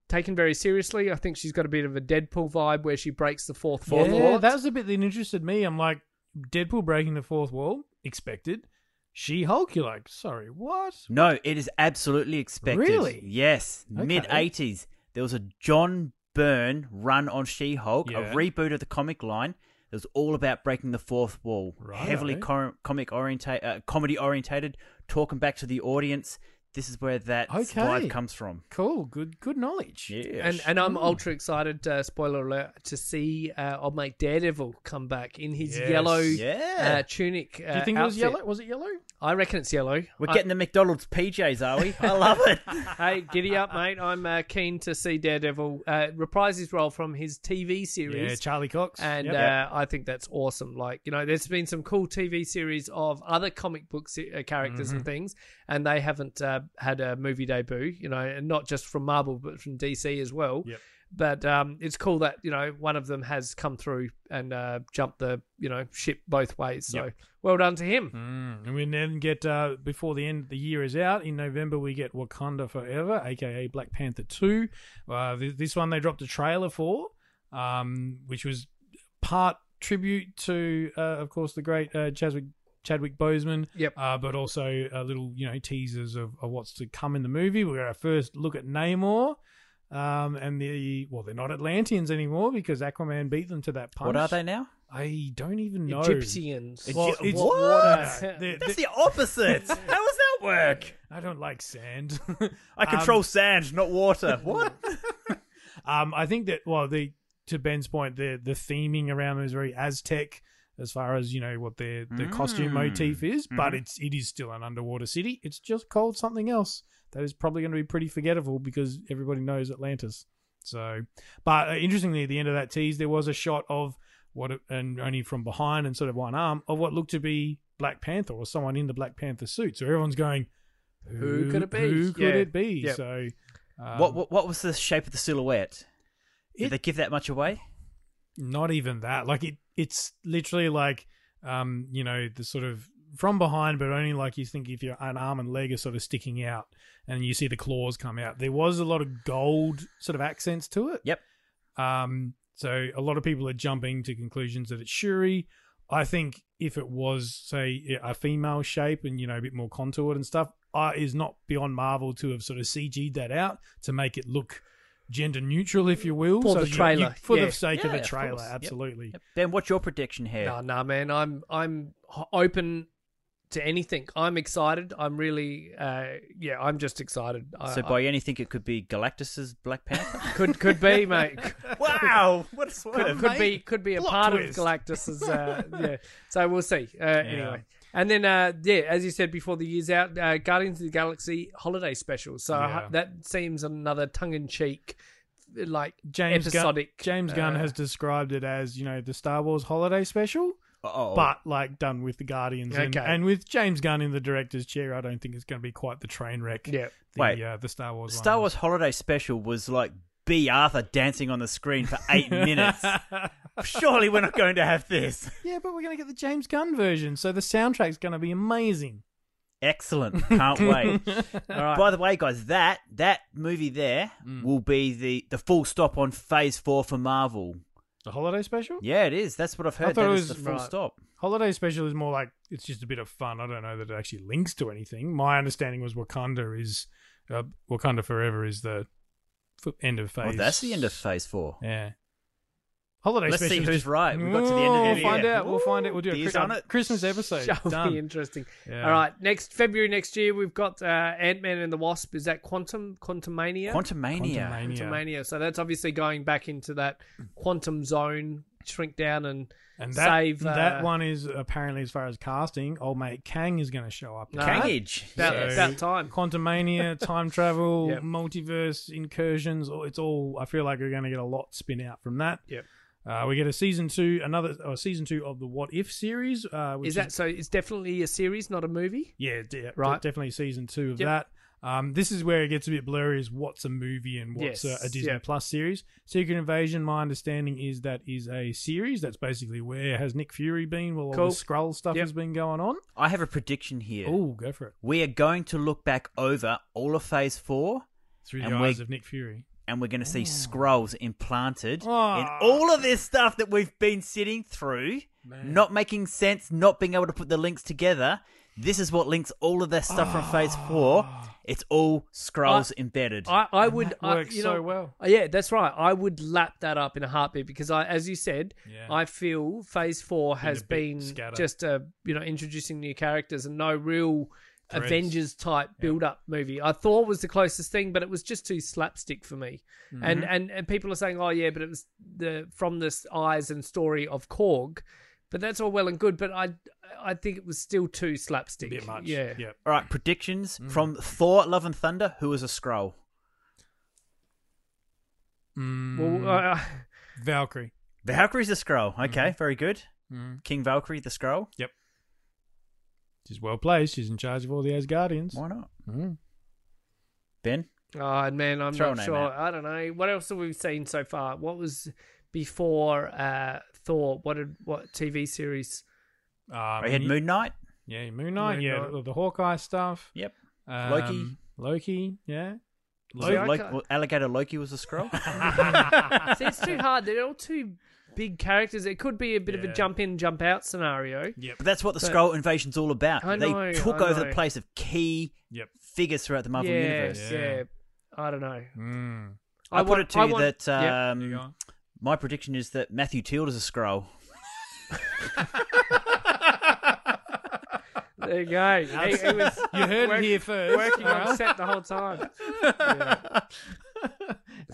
taken very seriously. I think she's got a bit of a Deadpool vibe where she breaks the fourth wall. a Yeah, lot. that was the bit that interested me. I'm like, Deadpool breaking the fourth wall, expected. She Hulk, you're like, sorry, what? No, it is absolutely expected. Really? Yes. Okay. Mid 80s. There was a John Byrne run on She Hulk, Yeah. a reboot of the comic line. It was all about breaking the fourth wall, Right. heavily co- comic orientate, uh, comedy orientated, talking back to the audience. This is where that Okay. vibe comes from. Cool. Good. Good knowledge. Yeah, And and I'm ultra excited. Uh, spoiler alert to see uh, old mate Daredevil come back in his Yes. yellow Yeah. uh, tunic. Uh, Do you think it was yellow? Was it yellow? I reckon it's yellow. we're I- getting the McDonald's PJs, are we? I love it. hey, giddy up, mate! I'm uh, keen to see Daredevil uh, reprise his role from his TV series. Yeah, Charlie Cox. and Yep. uh, I think that's awesome. Like you know, there's been some cool TV series of other comic book se- uh, characters Mm-hmm. and things, and they haven't uh, had a movie debut. You know, and not just from Marvel but from DC as well. Yep. But um, it's cool that you know one of them has come through and uh, jumped the you know ship both ways. So Yep. well done to him. Mm, and we then get uh, before the end of the year is out in November. We get Wakanda Forever, aka Black Panther Two. Uh, this one they dropped a trailer for, um, which was part tribute to, uh, of course, the great uh, Chadwick Chadwick Boseman. Yep. Uh, but also a little, you know, teasers of, of what's to come in the movie. We're going to first look at Namor. Um, and the well, they're not Atlanteans anymore because Aquaman beat them to that punch. what are they now? I don't even know. Egyptians. Well, Egy- it's what? water. They're- That's they're- the opposite. How does that work? I don't like sand. I control sand, not water. What? um, I think that well, the to Ben's point, the the theming around them is very Aztec as far as you know what their the costume Mm. motif is, but Mhm. it's it is still an underwater city. It's just called something else that is probably going to be pretty forgettable because everybody knows Atlantis. So, but uh, interestingly, at the end of that tease, there was a shot of what, it- and only from behind and sort of one arm of what looked to be Black Panther or someone in the Black Panther suit. So everyone's going, Who could it be? Who could Yeah. it be? Yep. So, um, what, what What was the shape of the silhouette? Did It- they give that much away? Not even that. Like it it's literally like um you know the sort of from behind but only like you think if your an arm and leg are sort of sticking out and you see the claws come out. There was a lot of gold sort of accents to it. Yep. um so a lot of people are jumping to conclusions that it's shuri. I think if it was say a female shape and you know a bit more contoured and stuff uh, is not beyond marvel to have sort of cg'd that out to make it look gender neutral if you will For so the you- you- for yeah. the sake of Yeah, the of trailer course. Yep. absolutely Ben, what's your prediction here? No, no, man. I'm I'm open to anything. I'm excited. I'm really, uh, yeah. I'm just excited. I- so I- by anything, it could be Galactus's Black Panther. could could be, mate. wow, what a Could, swerve! could be could be a Plot part twist. of Galactus's. Uh, yeah. So we'll see. Uh, Anyway. And then, uh, yeah, as you said before the year's out, uh, Guardians of the Galaxy holiday special. So Yeah. uh, that seems another tongue-in-cheek, like James episodic. Gunn, James Gunn uh, has described it as you know the Star Wars holiday special, Uh-oh. but like done with the Guardians and, Okay. and with James Gunn in the director's chair. I don't think it's going to be quite the train wreck. Yeah. the, Wait. uh, the Star Wars. Star one Wars Holiday Special was like Bea Arthur dancing on the screen for eight minutes. Surely we're not going to have this. yeah, but we're going to get the James Gunn version, so the soundtrack's going to be amazing. Excellent. Can't wait. All right. By the way, guys, that that movie there Mm. will be the, the full stop on Phase Four for Marvel. The holiday special. Yeah, it is. That's what I've heard. thought That it is was- the full right. stop. Holiday special is more like it's just a bit of fun. I don't know that it actually links to anything. My understanding was Wakanda is uh, Wakanda Forever is the end of phase. Well, that's the end of Phase Four. Yeah. Holiday Let's see who's right. We've got to the end of the We'll year. find out. We'll find out. We'll do a Beers Chris- on it. Christmas episode. Shall Done. be interesting. Yeah. All right, next February next year we've got uh, Ant Man and the Wasp. Is that Quantum Quantumania? Quantum Mania. Quantumania. Quantumania. So that's obviously going back into that quantum zone, shrink down and, And that, save. Uh, that one is apparently, as far as casting, old mate Kang is going to show up. No. Kangage. About, Yes. about time. Quantumania, time travel, Yep. multiverse incursions. It's all. I feel like we're going to get a lot spin out from that. Yep. Uh, we get a season two, another uh, season two of the What If series. Uh, which Is that so? It's definitely a series, not a movie. Yeah, de- Right. Definitely season two of Yep. that. Um, this is where it gets a bit blurry. Is what's a movie and what's Yes, a, a Disney yeah. Plus series? Secret Invasion. My understanding is that is a series. That's basically where has Nick Fury been while all Cool. the Skrull stuff Yep. has been going on. I have a prediction here. Oh, go for it. We are going to look back over all of Phase Four, Through the eyes of Nick Fury. and we're going to see Skrulls implanted Oh. in all of this stuff that we've been sitting through, not making sense, not being able to put the links together. This is what links all of their stuff from Phase Four. It's all Skrulls embedded. I, I would, that I, works you know, so well. uh, Yeah, that's right. I would lap that up in a heartbeat because I, as you said, Yeah. I feel Phase Four has a been scatter. just a you know introducing new characters and no real Threads. Avengers type build up movie. I thought was the closest thing, but it was just too slapstick for me. Mm-hmm. And and and people are saying, oh yeah, but it was the from the eyes and story of Korg. But that's all well and good, but I I think it was still too slapstick. bit much. Yeah. Yeah. all right, predictions Mm. from Thor: Love and Thunder. Who is a Skrull? Mm, Well, uh, Valkyrie. Valkyrie's a Skrull. Okay, Mm-hmm. very good. Mhm. King Valkyrie, the Skrull. Yep. She's well placed. She's in charge of all the Asgardians. Why not? Mm. Ben. Oh man, I'm Throw a not name sure. out. I don't know. What else have we seen so far? What was before uh, Thor? What did what TV series? Um, I had Moon Knight. Yeah, Moon Knight. Moon yeah, Knight. the, the Hawkeye stuff. Yep. Um, Loki. Loki. Yeah. Was See, Loki- well, Alligator Loki was a Skrull. See, it's too hard. They're all too big characters. It could be a bit of a jump in, jump out scenario. Yep. But that's what the But- Skrull invasion's all about. I they took I over know. the place of key Yep. figures throughout the Marvel yeah, universe. yeah, Yeah. I don't know. Mm. I, put want- it to I you want- that um, There you go. My prediction is that Matthew Teal is a Skrull. There you go. He, he was You heard it here first. working on Alright. set the whole time.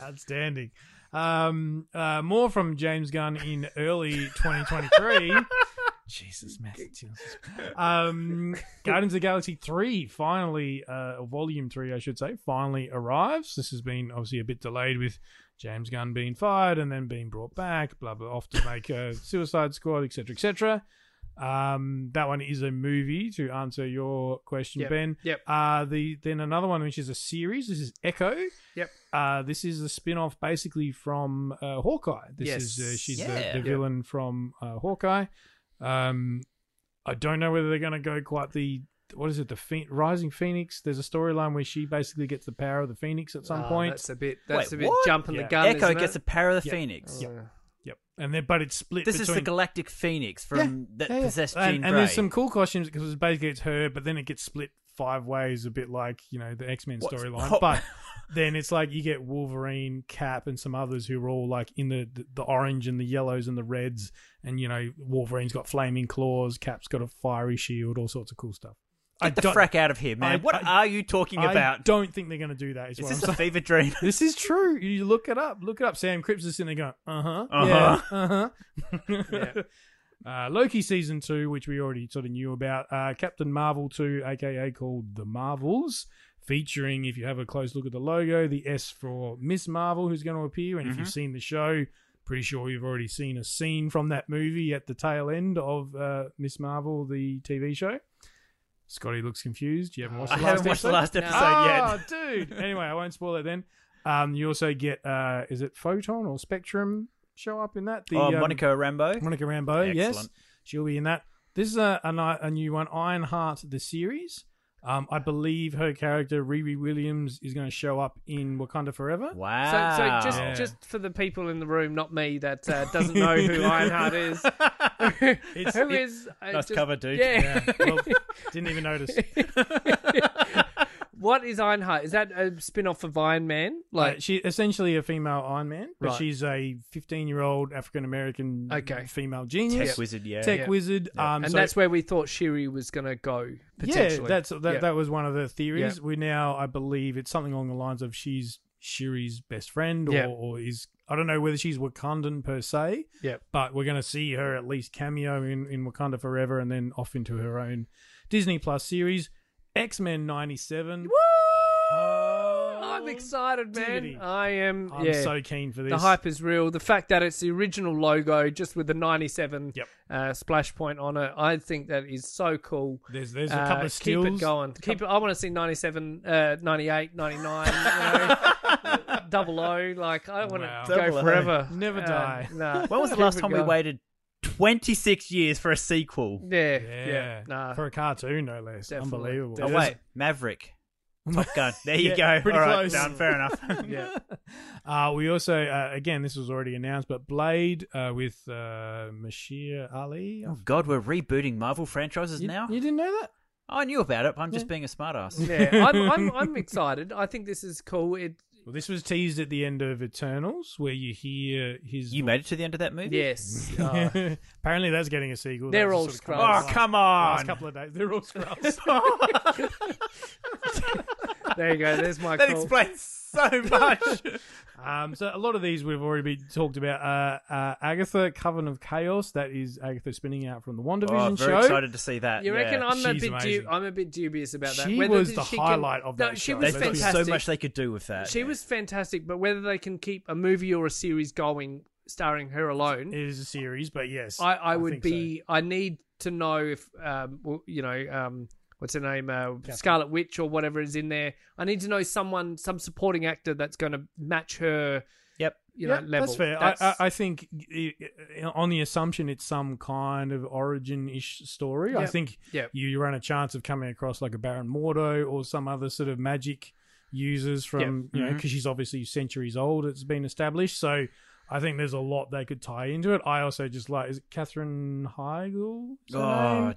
Outstanding. Um, uh, more from James Gunn in early 2023. Jesus, Matthew. Um, Guardians of the Galaxy 3 finally, uh, Volume 3, I should say, finally arrives. This has been obviously a bit delayed with James Gunn being fired and then being brought back, blah, blah, off to make a Suicide Squad, etc., etc. Um, that one is a movie to answer your question, Yep, Ben. yep. Uh, the then another one which is a series. This is Echo. Yep. Uh, this is a spin-off basically from uh, Hawkeye. This Yes. is uh, she's Yeah. the, the villain from uh, Hawkeye. Um, I don't know whether they're going to go quite the what is it the Phe- Rising Phoenix. There's a storyline where she basically gets the power of the Phoenix at some Ah, point. that's a bit. That's Wait, a bit what? jumping Yeah. the gun. Echo isn't gets the power of the Yep. Phoenix. Uh, Yep. And then, but it's split. This is the Galactic Phoenix from that Yeah, yeah. possessed and, Jean and Grey. there's some cool costumes because basically it's her, but then it gets split five ways, a bit like you know the X Men storyline. Oh. But then it's like you get Wolverine, Cap, and some others who are all like in the, the the orange and the yellows and the reds, and you know Wolverine's got flaming claws, Cap's got a fiery shield, all sorts of cool stuff. Get the don't- frack out of here, man. I- what I- are you talking I about? don't think they're going to do that. Is, Is this I'm a fever dream? This is true. You look it up. Look it up. Sam Cripps is sitting there going, uh huh, Uh-huh. yeah, uh huh. Uh, Loki season two, which we already sort of knew about. Uh, Captain Marvel two, aka called the Marvels, featuring, if you have a close look at the logo, the S for Miss Marvel, who's going to appear. And if you've seen the show, pretty sure you've already seen a scene from that movie at the tail end of uh, Miss Marvel, the TV show. Scotty looks confused. You haven't watched I the haven't last watched the episode? last episode Oh, yet. dude. Anyway, I won't spoil it then. Um, you also get uh, is it Photon or Spectrum show up in that? The oh, um, Monica Rambeau. Monica Rambeau. Yes, she'll be in that. This is a, a, a new one, Ironheart the series. Um, I believe her character Riri Williams is going to show up in Wakanda Forever. So, Wow. so just Yeah. just for the people in the room, not me, that uh, doesn't know who Ironheart is. It's- Who it- is? uh, Nice just- cover, dude. Yeah. Yeah, well, didn't even notice. What is Ironheart? Is that a spin off of Iron Man? Like Like, she essentially a female Iron Man, but Right. she's a 15 year old African American Okay. female genius, Tech wizard, yeah. tech Yeah. wizard. Um, and so- that's where we thought Shuri was going to go yeah, that's that. Yeah. That was one of the theories. We now, I believe, it's something along the lines of she's Shuri's best friend, or, Yeah. or is I don't know whether she's Wakandan per se, Yep. but we're going to see her at least cameo in in Wakanda Forever, and then off into her own Disney Plus series, X Men '97. I'm excited, man. diggity. I am. I'm yeah. so keen for this. the hype is real. The fact that it's the original logo, just with the 97 Yep. uh, splash point on it, I think that is so cool. There's there's a Uh, couple of stills. Keep it going. Keep it. I want to see 97, uh, 98, 99, you know, double O. Like I want Wow. to go Double O. forever. Never Uh, die. nah. When was the Keep last it time we going. waited 26 years for a sequel? Yeah, Yeah, yeah. Nah. for a cartoon, no less. Definitely. Unbelievable. Oh, wait. Maverick. Top Gun. There you Yeah, go. pretty All right, close. done. Fair enough. yeah. Uh, we also, uh, again, this was already announced, but Blade uh, with uh, Mahershala Ali. oh, God, we're rebooting Marvel franchises you, now? you didn't know that? I knew about it. but I'm just being a smartass. Yeah, I'm, I'm I'm excited. I think this is cool. It Well, this was teased at the end of Eternals, where you hear his. You made it to the end of that movie. yes. Oh, Apparently, that's getting a sequel. They're That's all sort of come Skrulls. out Oh, last- come Last couple of days, they're all scrubs. there you go. There's my That call. explains so much. um, so a lot of these we've already been talked about. Uh, uh, Agatha, Coven of Chaos. That is Agatha spinning out from the One oh, Division very show. excited to see that. You yeah. reckon I'm a bit du- I'm a bit dubious about that. She Whether was the she can- highlight of no, that she show. was There's fantastic. so much they could do with that. She yeah. was fantastic, but whether they can keep a movie or a series going starring her alone, It is a series, but yes, I, I would think so. be. I need to know if, um, you know, um, what's her name, uh, Scarlet Witch or whatever is in there. I need to know someone, some supporting actor that's going to match her. Yep. You know, yeah, level. That's fair. That's- I, I, I think i- i- on the assumption it's some kind of origin-ish story, I think Yep. you run a chance of coming across like a Baron Mordo or some other sort of magic users from you know because she's obviously centuries old. It's been established, so I think there's a lot they could tie into it. I also just like is it Catherine Heigl? Is Oh, name?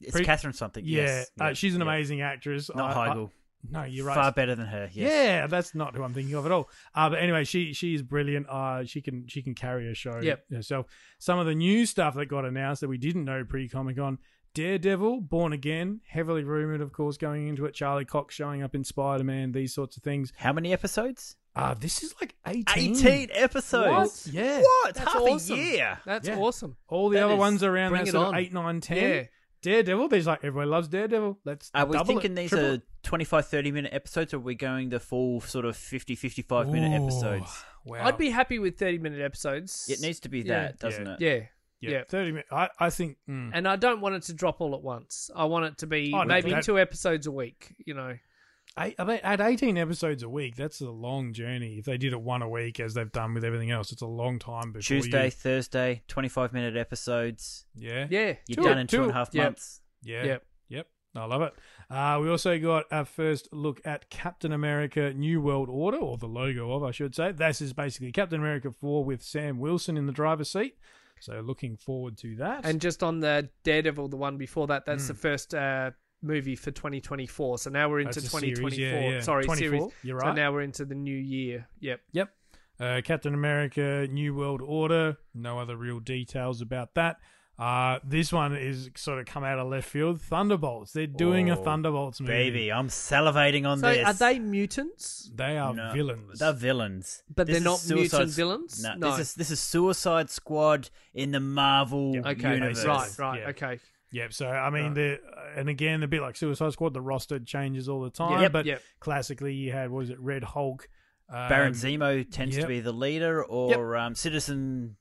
It's Pre- Catherine something. yeah, yes. uh, yeah, she's an yeah. amazing actress. Not I- I- Heigl. no, you're right. Far better than her. Yes. Yeah, that's not who I'm thinking of at all. Uh, but anyway, she she is brilliant. Uh, she can she can carry a show Yep. herself. Some of the new stuff that got announced that we didn't know pre Comic Con. Daredevil, Born Again, heavily rumored, of course, going into it. Charlie Cox showing up in Spider Man, these sorts of things. How many episodes? Uh, this is like 18. 18 episodes. What? Yeah. What? That's Half awesome. a year. That's Yeah. awesome. All the That other ones around bring that sort on. of 8, 9, 10. Yeah. Daredevil, there's like, everyone loves Daredevil. Let's Are we thinking it, these are it. 25, 30 minute episodes, or are we going the full sort of 50, 55 minute episodes? Wow. I'd be happy with 30 minute episodes. It needs to be Yeah. that, doesn't Yeah. it? Yeah. yeah, yeah. 30 minutes. I, I think. mm. And I don't want it to drop all at once. I want it to be Oh, maybe that- two episodes a week, you know. I, I mean, at 18 episodes a week, that's a long journey. If they did it one a week, as they've done with everything else, it's a long time before Tuesday, You, Thursday, 25 minute episodes. yeah, Yeah. You're Two- done in two two- and a half yeah. months. yeah, Yep. yep. I love it. Uh, we also got our first look at Captain America: New World Order, or the logo of, I should say. This is basically Captain America 4 with Sam Wilson in the driver's seat. So looking forward to that. And just on the Daredevil, the one before that, that's Mm. the first uh, movie for 2024. So now we're into That's a series, 2024. yeah, yeah. Sorry, 24, series. you're right. So right. now we're into the new year. Yep. Yep. Uh, Captain America, New World Order. No other real details about that. Uh, this one is sort of come out of left field. Thunderbolts. They're doing a Oh, Thunderbolts movie. Baby, I'm salivating on So this. are they mutants? They are No, villains. They're villains. But This they're is not Suicide mutant S- villains? No, No. This is this is Suicide Squad in the Marvel Okay. universe. Right, right. Yeah. Okay. Yep. So I mean, Right. the and again, a bit like Suicide Squad, the roster changes all the time. Yep, but yep. classically, you had what was it, Red Hulk, um, Baron Zemo tends yep. to be the leader, or um, Citizen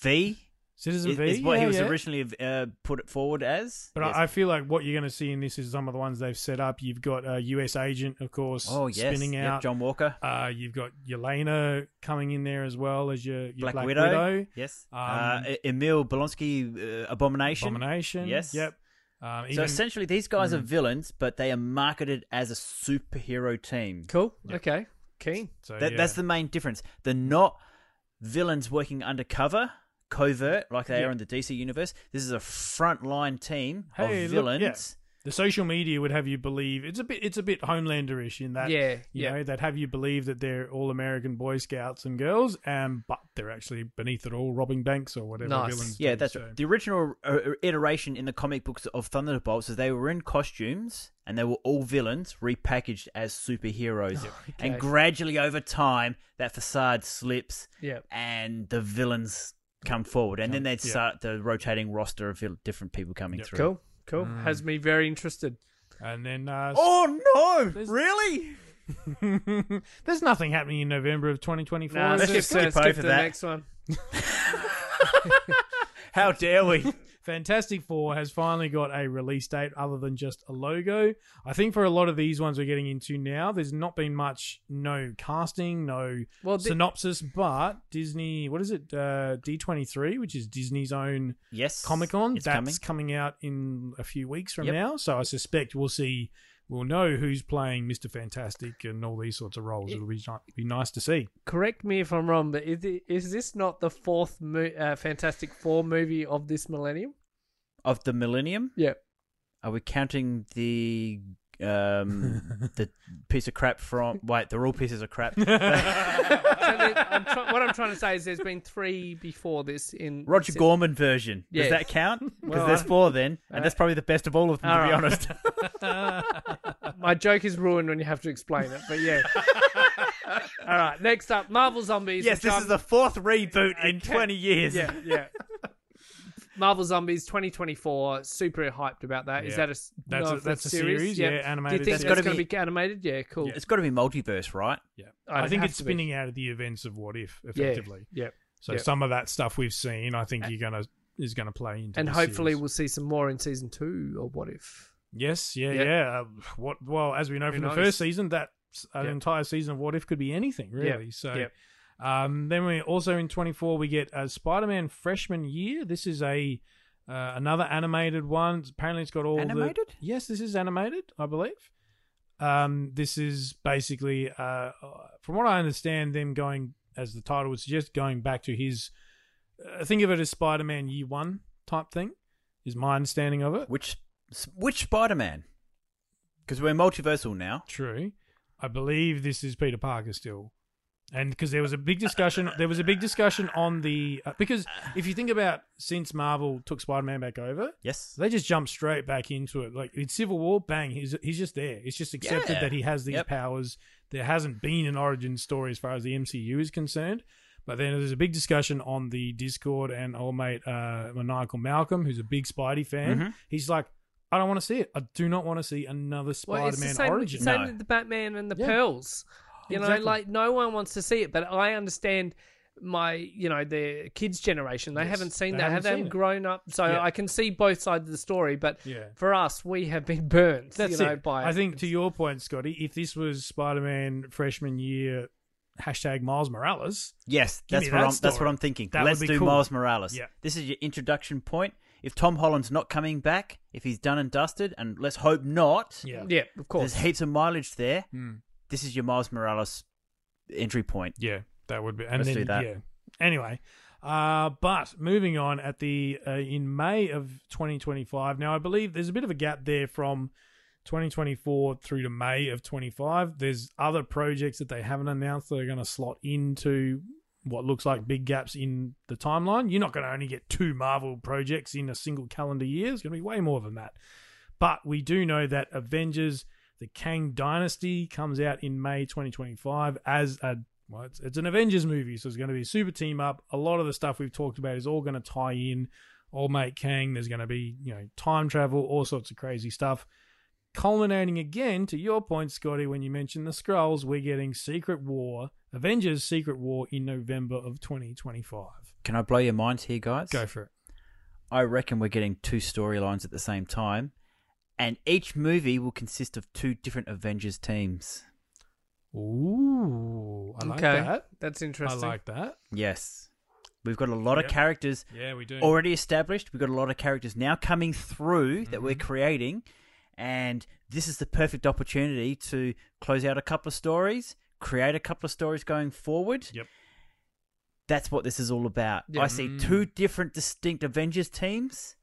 V Citizen is, V, is what yeah, he was yeah. originally uh, put it forward as. But Yes. I, I feel like what you're going to see in this is some of the ones they've set up. You've got a U.S. agent, of course, oh yes, spinning Yep, out. John Walker, Uh, you've got Yelena coming in there as well as your, your Black, Black, Widow. Widow. Yes, Um, uh, Emil Blonsky, uh, Abomination. Abomination. Yes. Yep. Um, So essentially, these guys Mm. are villains, but they are marketed as a superhero team. Cool. Okay. Keen. so, That, yeah. That's the main difference. They're not villains working undercover, covert, like they Yeah. are in the DC universe. This is a frontline team Hey, of look, villains. yeah. the social media would have you believe it's a bit it's a bit Homelander-ish in that Yeah. you Yeah. know they'd have you believe that they're all American Boy Scouts and girls, um, but they're actually beneath it all robbing banks or whatever Nice. villains. Yeah, do, that's so. right. The original uh, iteration in the comic books of Thunderbolts is they were in costumes and they were all villains repackaged as superheroes. And Okay. gradually over time, that facade slips Yeah. and the villains come forward. And then they'd yeah. start the rotating roster of different people coming through. Cool. Cool. Mm. Has me very interested. And then uh, Oh no! Really? there's nothing happening in November of 2024. Nah, is skip, there? skip to, skip over to the that. next one. How dare we? Fantastic Four has finally got a release date other than just a logo. I think for a lot of these ones we're getting into now, there's not been much, no casting, no Well, the- synopsis, but Disney, what is it, uh, D23, which is Disney's own Yes. Comic Con, that's coming. coming. out in a few weeks from Yep. now. So I suspect we'll see, we'll know who's playing Mr. Fantastic and all these sorts of roles. It'll be, be nice to see. Correct me if I'm wrong, but is, it, is this not the fourth mo- uh, Fantastic Four movie of this millennium? Of the Millennium? Yeah. Are we counting the um the piece of crap from? Wait, they're all pieces of crap. So there- I'm try- what I'm trying to say is there's been three before this in Roger si- Corman version. Does Yes. that count? Because Well, there's I- four then, and that's probably the best of all of them, All to be right. honest. My joke is ruined when you have to explain it, but yeah. All right, next up, Marvel Zombies. yes, which this I'm- is the fourth reboot in Okay. 20 years. Yeah, yeah. Marvel Zombies 2024. Super hyped about that. Is Yeah. that a s- That's know a- if that's a series, Yeah. yeah, Do you think series. that's It's going gotta to be animated? Yeah, cool. It's got to be multiverse, right? Yeah. Oh, I it think has it's to be. spinning out of the events of What If, Yeah, effectively. yeah. So yeah. some of that stuff we've seen, I think you're gonna is gonna play into. And the hopefully series. we'll see some more in season two. Or what if? Yes, yeah, Yeah. yeah. Uh, what? Well, as we know Who from the first season, that an Yeah. entire season of What If could be anything, really. So, yeah. Um, then we also in 24 we get a Spider-Man freshman year. This is a uh, another animated one. Apparently, it's got all Animated? The, yes, this is animated, I believe. Um, this is basically, uh, from what I understand, them going as the title would suggest, going back to his. Uh, think of it as Spider-Man Year One type thing. Is my understanding of it. Which which Spider-Man? Because we're multiversal now. True. I believe this is Peter Parker still. And because there was a big discussion, there was a big discussion on the uh, because if you think about since Marvel took Spider-Man back over, Yes. they just jumped straight back into it. Like in Civil War, bang, he's he's just there. It's just accepted Yeah. that he has these Yep. powers. There hasn't been an origin story as far as the MCU is concerned. But then there's a big discussion on the Discord, and old mate uh, Maniacal Malcolm, who's a big Spidey fan, Mhm. he's like, I don't want to see it. I do not want to see another Well, it's the Spider-Man same, origin. same No. with the Batman and the Yeah. Pearls. You know, Exactly. like no one wants to see it, but I understand my, you know, the kids' generation. They Yes, haven't seen they that, haven't have they seen haven't it. grown up. So Yeah. I can see both sides of the story. But Yeah. for us, we have been burnt. That's you know, it. by I think to your point, Scotty, if this was Spider-Man freshman year, hashtag Miles Morales, Yes, that's what that I'm. That's what I'm thinking. That Let's do cool. Miles Morales. Yeah. This is your introduction point. If Tom Holland's not coming back, if he's done and dusted, and let's hope not, yeah, yeah, of course. there's heaps of mileage there. Hmm. This is your Miles Morales entry point. yeah, that would be. And Let's then, do that. Yeah. Anyway, uh, but moving on at the uh, in May of 2025. Now I believe there's a bit of a gap there from 2024 through to May of 25. There's other projects that they haven't announced that are going to slot into what looks like big gaps in the timeline. You're not going to only get two Marvel projects in a single calendar year. It's going to be way more than that. But we do know that Avengers: The Kang Dynasty comes out in May 2025 as a well, it's, it's an Avengers movie, so it's going to be a super team up. A lot of the stuff we've talked about is all going to tie in. Old mate Kang. There's going to be you know time travel, all sorts of crazy stuff. Culminating again to your point, Scotty, when you mentioned the Skrulls, we're getting Secret War, Avengers: Secret War in November of 2025. Can I blow your minds here, guys? Go for it. I reckon we're getting two storylines at the same time, and each movie will consist of two different Avengers teams. Ooh, I like okay, that. that's interesting. I like that. Yes. We've got a lot Yep. of characters Yeah, we do. already established. We've got a lot of characters now coming through that Mm-hmm. we're creating. And this is the perfect opportunity to close out a couple of stories, create a couple of stories going forward. Yep. That's what this is all about. Yeah. I see Mm. two different distinct Avengers teams.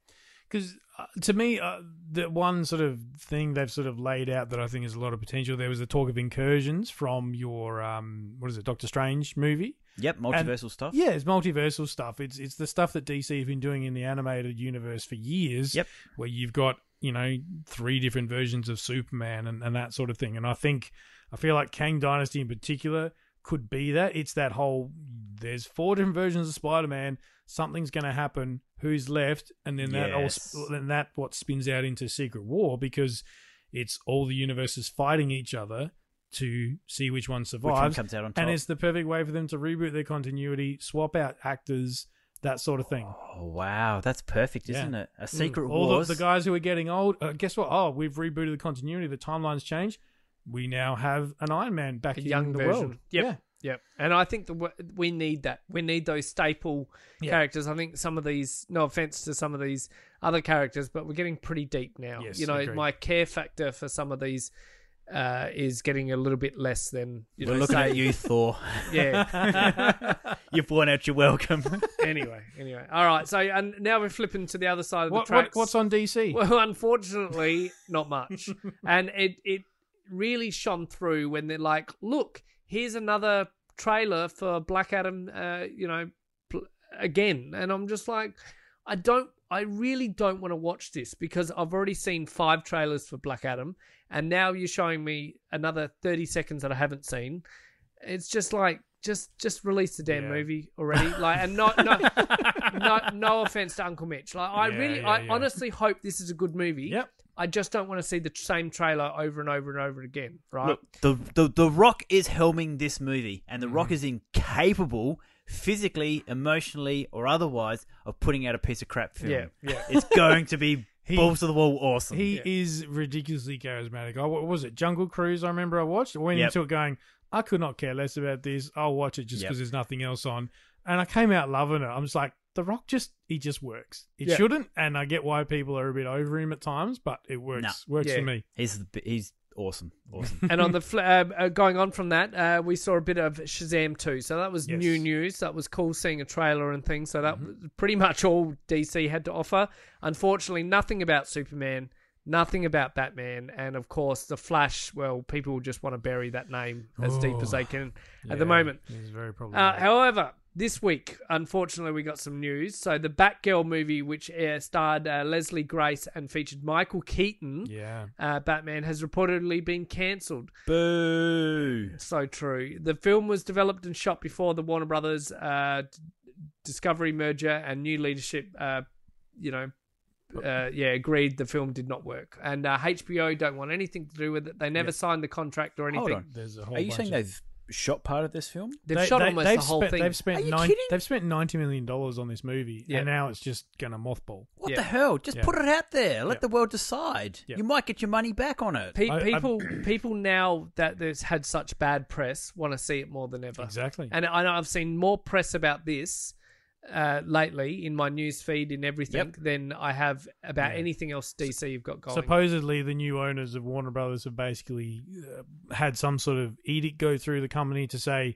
Because to me, uh, the one sort of thing they've sort of laid out that I think is a lot of potential. There was the talk of incursions from your um, what is it, Doctor Strange movie? Yep, multiversal stuff. Yeah, it's multiversal stuff. It's it's the stuff that DC have been doing in the animated universe for years. Yep. where you've got you know three different versions of Superman and, and that sort of thing. And I think I feel like Kang Dynasty in particular could be that. It's that whole there's four different versions of Spider Man. Something's going to happen. Who's left? And then that Yes. sp- then that what spins out into Secret War because it's all the universes fighting each other to see which one survives. Which one comes out on top? And it's the perfect way for them to reboot their continuity, swap out actors, that sort of thing. oh, wow. That's perfect, isn't it? A Secret All Wars. the, the guys who are getting old, uh, guess what? Oh, we've rebooted the continuity. The timeline's changed. We now have an Iron Man back a in young the version. world. Yep. Yeah. Yep. And I think the, we need that. We need those staple Yeah. characters. I think some of these, no offense to some of these other characters, but we're getting pretty deep now. Yes, you know, agreed. my care factor for some of these uh, is getting a little bit less than you. We're looking say- at you, Thor. Yeah. You've worn out your welcome. anyway, anyway. All right. So and now we're flipping to the other side of What, the what, tracks. what's on DC? Well, unfortunately, not much. and it it really shone through when they're like, "Look, here's another trailer for Black Adam." Uh, you know, again, and I'm just like, I don't. I really don't want to watch this because I've already seen five trailers for Black Adam, and now you're showing me another 30 seconds that I haven't seen. It's just like. Just, just release the damn Yeah. movie already. Like, and not, no, no, no offense to Uncle Mitch. Like, I Yeah, really, yeah, I yeah. honestly hope this is a good movie. Yep. I just don't want to see the same trailer over and over and over again, right? Look, the, the the Rock is helming this movie, and the Mm. Rock is incapable, physically, emotionally, or otherwise, of putting out a piece of crap film. Yeah, yeah. It's going to be He- balls to the wall, awesome. He is ridiculously charismatic. I, what was it? Jungle Cruise. I remember I watched. I went Yep. into it going, I could not care less about this. I'll watch it just Yep. because there's nothing else on. And I came out loving it. I'm just like, The Rock just he just works. It Yeah. shouldn't, and I get why people are a bit over him at times, but it works. No. Works Yeah. for me. he's the, he's awesome, awesome. and on the fl- uh, uh, going on from that, uh, we saw a bit of Shazam 2. So that was Yes. new news. That was cool seeing a trailer and things. So that Mm-hmm. was pretty much all DC had to offer. Unfortunately, nothing about Superman, nothing about Batman, and of course the Flash. Well, people just want to bury that name as deep as they can at the moment. It's very Uh, however, this week, unfortunately, we got some news. So the Batgirl movie, which uh, starred uh, Leslie Grace and featured Michael Keaton, yeah. uh, Batman, has reportedly been cancelled. Boo! So true. The film was developed and shot before the Warner Brothers uh, D- Discovery merger and new leadership. Uh, you know, uh, yeah, agreed the film did not work, and uh, HBO don't want anything to do with it. They never signed the contract or anything. Hold on. There's a whole Are you bunch saying of- they've shot part of this film? They've They- shot they- almost they've the whole spent, thing. They've spent Are you nine, kidding? They've spent ninety million dollars on this movie, Yeah. and now it's just gonna mothball. What Yeah. the hell? Just Yeah. put it out there. Let Yeah. the world decide. Yeah. You might get your money back on it. Pe- I- I- people, people now that there's had such bad press want to see it more than ever. Exactly. And I know I've seen more press about this uh, lately in my news feed in everything Yep. than I have about Yeah. anything else DC you've got going. Supposedly, the new owners of Warner Brothers have basically uh, had some sort of edict go through the company to say,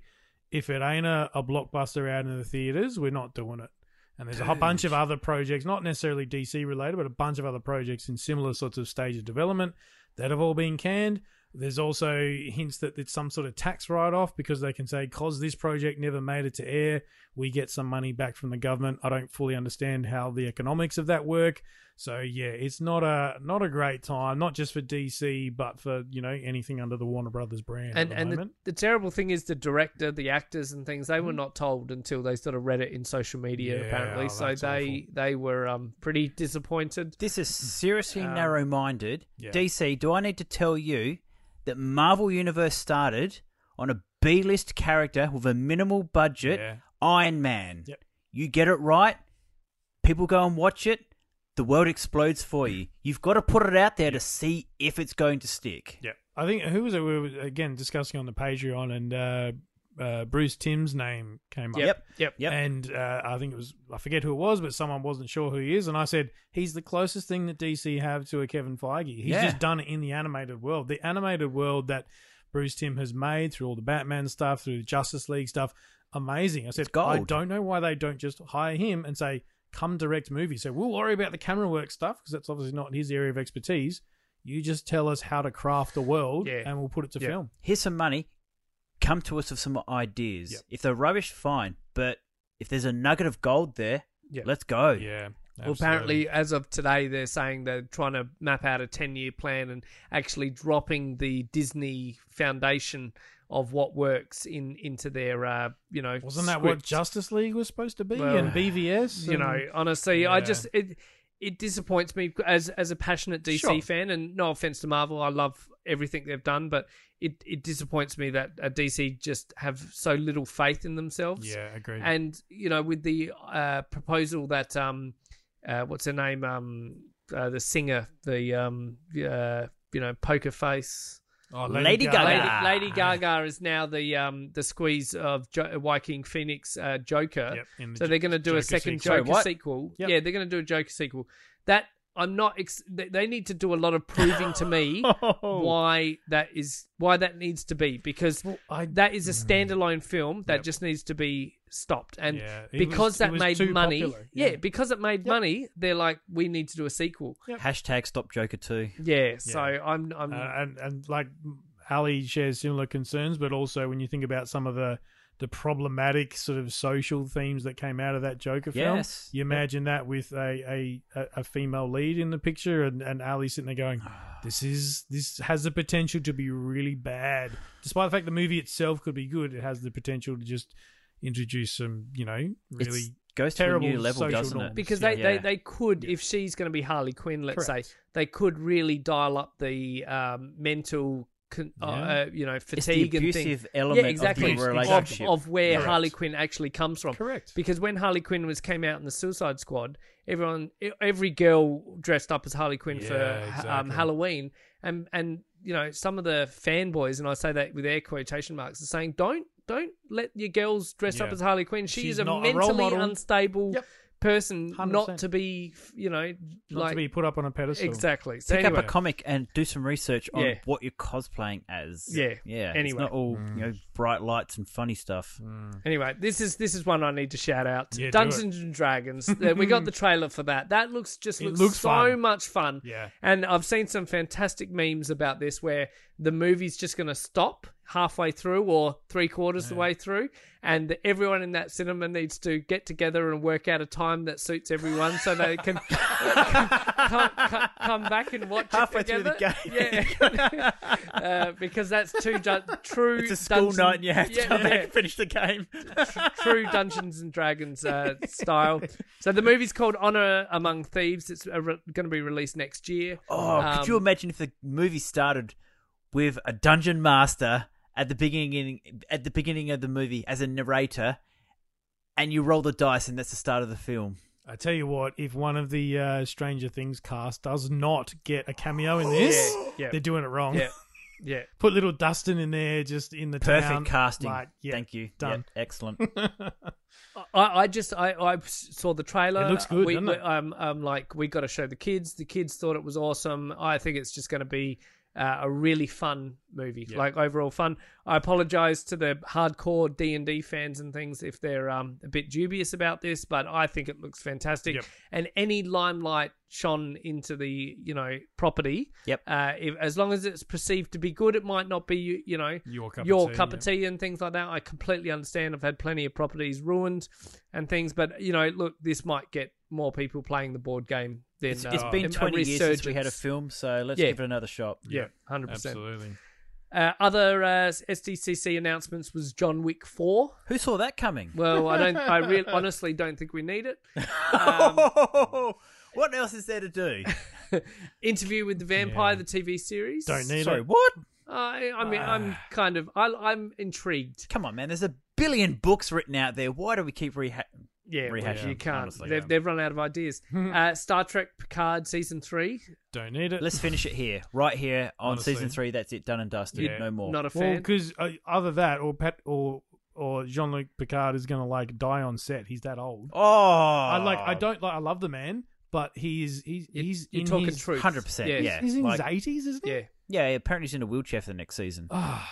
if it ain't a, a blockbuster out in the theaters, we're not doing it. And there's a whole bunch of other projects, not necessarily DC related, but a bunch of other projects in similar sorts of stage of development that have all been canned. There's also hints that it's some sort of tax write off because they can say, because this project never made it to air, we get some money back from the government. I don't fully understand how the economics of that work. So yeah, it's not a not a great time, not just for DC, but for you know anything under the Warner Brothers brand and at the and the, the terrible thing is the director, the actors, and things they were not told until they sort of read it in social media. Yeah, apparently, oh, so that's they they were um pretty disappointed. This is seriously Um, narrow-minded. yeah. DC, do I need to tell you that Marvel Universe started on a B-list character with a minimal budget, Yeah. Iron Man? Yep. You get it right, people go and watch it, the world explodes for you. You've got to put it out there to see if it's going to stick. Yeah, I think who was it? We were again discussing on the Patreon, and uh, uh, Bruce Timm's name came up. Yep. Yep. Yep. And uh, I think it was I forget who it was, but someone wasn't sure who he is, and I said he's the closest thing that DC have to a Kevin Feige. He's Yeah. just done it in the animated world, the animated world that Bruce Timm has made through all the Batman stuff, through the Justice League stuff. Amazing. I said I don't know why they don't just hire him and say come direct movie. So we'll worry about the camera work stuff because that's obviously not his area of expertise. You just tell us how to craft the world, Yeah. and we'll put it to Yeah. film. Here's some money. Come to us with some ideas. Yep. If they're rubbish, fine. But if there's a nugget of gold there, Yeah. let's go. Yeah. Well, apparently, as of today, they're saying they're trying to map out a 10 year plan and actually dropping the Disney foundation of what works in into their, uh, you know, wasn't that what. Justice League was supposed to be Well, and BVS? you know, honestly, I just it it disappoints me as as a passionate DC Sure. fan, and no offense to Marvel, I love everything they've done, but it it disappoints me that uh, DC just have so little faith in themselves. yeah, agree. and you know, with the uh, proposal that um, uh, what's her name, um, uh, the singer, the um, uh, you know, poker face. Oh, Lady Gaga. Lady, Ah. Lady Gaga is now the um the squeeze of jo- Joaquin Phoenix uh, Joker. Yep, the So they're going to do a second sequel. Joker Sorry, what? sequel. Yep. Yeah, they're going to do a Joker sequel. That I'm not. Ex- they they need to do a lot of proving to me why that is why that needs to be because I- that is a standalone film that just needs to be stopped and Yeah, because was- that made money yeah. yeah. because it made money they're like we need to do a sequel Hashtag stop Joker 2. yeah, so i'm i'm uh, and and like Ali shares similar concerns, but also when you think about some of the the problematic sort of social themes that came out of that Joker film, Yes. you imagine that with a, a a- a female lead in the picture, and and Ali sitting there going, "This is this has the potential to be really bad." Despite the fact the movie itself could be good, it has the potential to just introduce some, you know, really It's goes to a new level, doesn't it? norms. because Yeah. they, they, Yeah. they could if she's going to be Harley Quinn, let's Correct. say they could really dial up the um, mental, con- uh, Yeah. uh, you know, It's the fatigue and abusive thing. element yeah, exactly. of the Of- relationship. of, where Correct. Harley Quinn actually comes from. Correct. Because when Harley Quinn was came out in the Suicide Squad, everyone, every girl dressed up as Harley Quinn for Yeah, um. Halloween, and and you know some of the fanboys, and I say that with air quotation marks, are saying don't don't let your girls dress up as Harley Quinn. She She's is a not a role mentally model. unstable Yep. person, 100%. not to be, you know, not like to be put up on a pedestal. exactly. So Pick anyway, up a comic and do some research on Yeah. what you're cosplaying as. Yeah. yeah. It's Anyway. not all you know bright lights and funny stuff. Anyway, this is this is one I need to shout out. Yeah, do Dungeons and Dragons. Uh, we got the trailer for that. That looks just It looks, looks so fun. much fun. Yeah. And I've seen some fantastic memes about this where the movie's just going to stop halfway through or three quarters the way through, and everyone in that cinema needs to get together and work out a time that suits everyone so they can come, come, come back and watch Halfway it through the together. Yeah, uh, because that's dun- true. It's a school Dungeon- night and you have to yeah, come back and finish the game. true Dungeons and Dragons uh, style. So the movie's called Honor Among Thieves. It's uh, re- going to be released next year. Oh, could you Um, imagine if the movie started with a dungeon master at the beginning at the beginning of the movie as a narrator, and you roll the dice, and that's the start of the film. I tell you what, if one of the uh, Stranger Things cast does not get a cameo in this, Yeah, yeah. they're doing it wrong. Yeah, yeah. Put little Dustin in there, just in the Perfect town. casting. Like, yeah, Thank you. Done. Yeah, excellent. I, I just I, I saw the trailer. It looks good, We, doesn't we, it? um, um, like we got to show the kids. The kids thought it was awesome. I think it's just going to be uh, a really fun movie, like overall fun. I apologize to the hardcore D and D fans and things if they're um, a bit dubious about this, but I think it looks fantastic. Yep. And any limelight shone into the you know property, Yep. Uh, if, as long as it's perceived to be good, it might not be you know Your cup of tea, cup yeah. of tea and things like that. I completely understand. I've had plenty of properties ruined and things, but you know, look, this might get more people playing the board game than It's, uh, it's been 20 years since we had a film, so let's Yeah. give it another shot. Yeah, hundred percent. Absolutely. Uh, other uh, SDCC announcements was John Wick Four. Who saw that coming? Well, I don't. I really, honestly, don't think we need it. what else is there to do? Interview with the Vampire, Yeah. the TV series. Don't need Sorry, it. what? I, I mean, I'm kind of. I, I'm intrigued. Come on, man. There's a billion books written out there. Why do we keep reha- Yeah, well, Rehashing, you can't. honestly, they've, yeah. they've run out of ideas. uh, Star Trek Picard season three. Don't need it. Let's finish it here, right here on Honestly. season three. That's it, done and dusted. Yeah. No more. Not a well, fan. because uh, either that or Pat or or Jean Luc Picard is going to like die on set. He's that old. oh, I like. I don't like. I love the man, but he's he's You- he's you're in talking his, truth. Hundred percent. Yeah. Yeah, He's in Like- his eighties, isn't he? yeah, yeah. Apparently, he's in a wheelchair for the next season. Ah,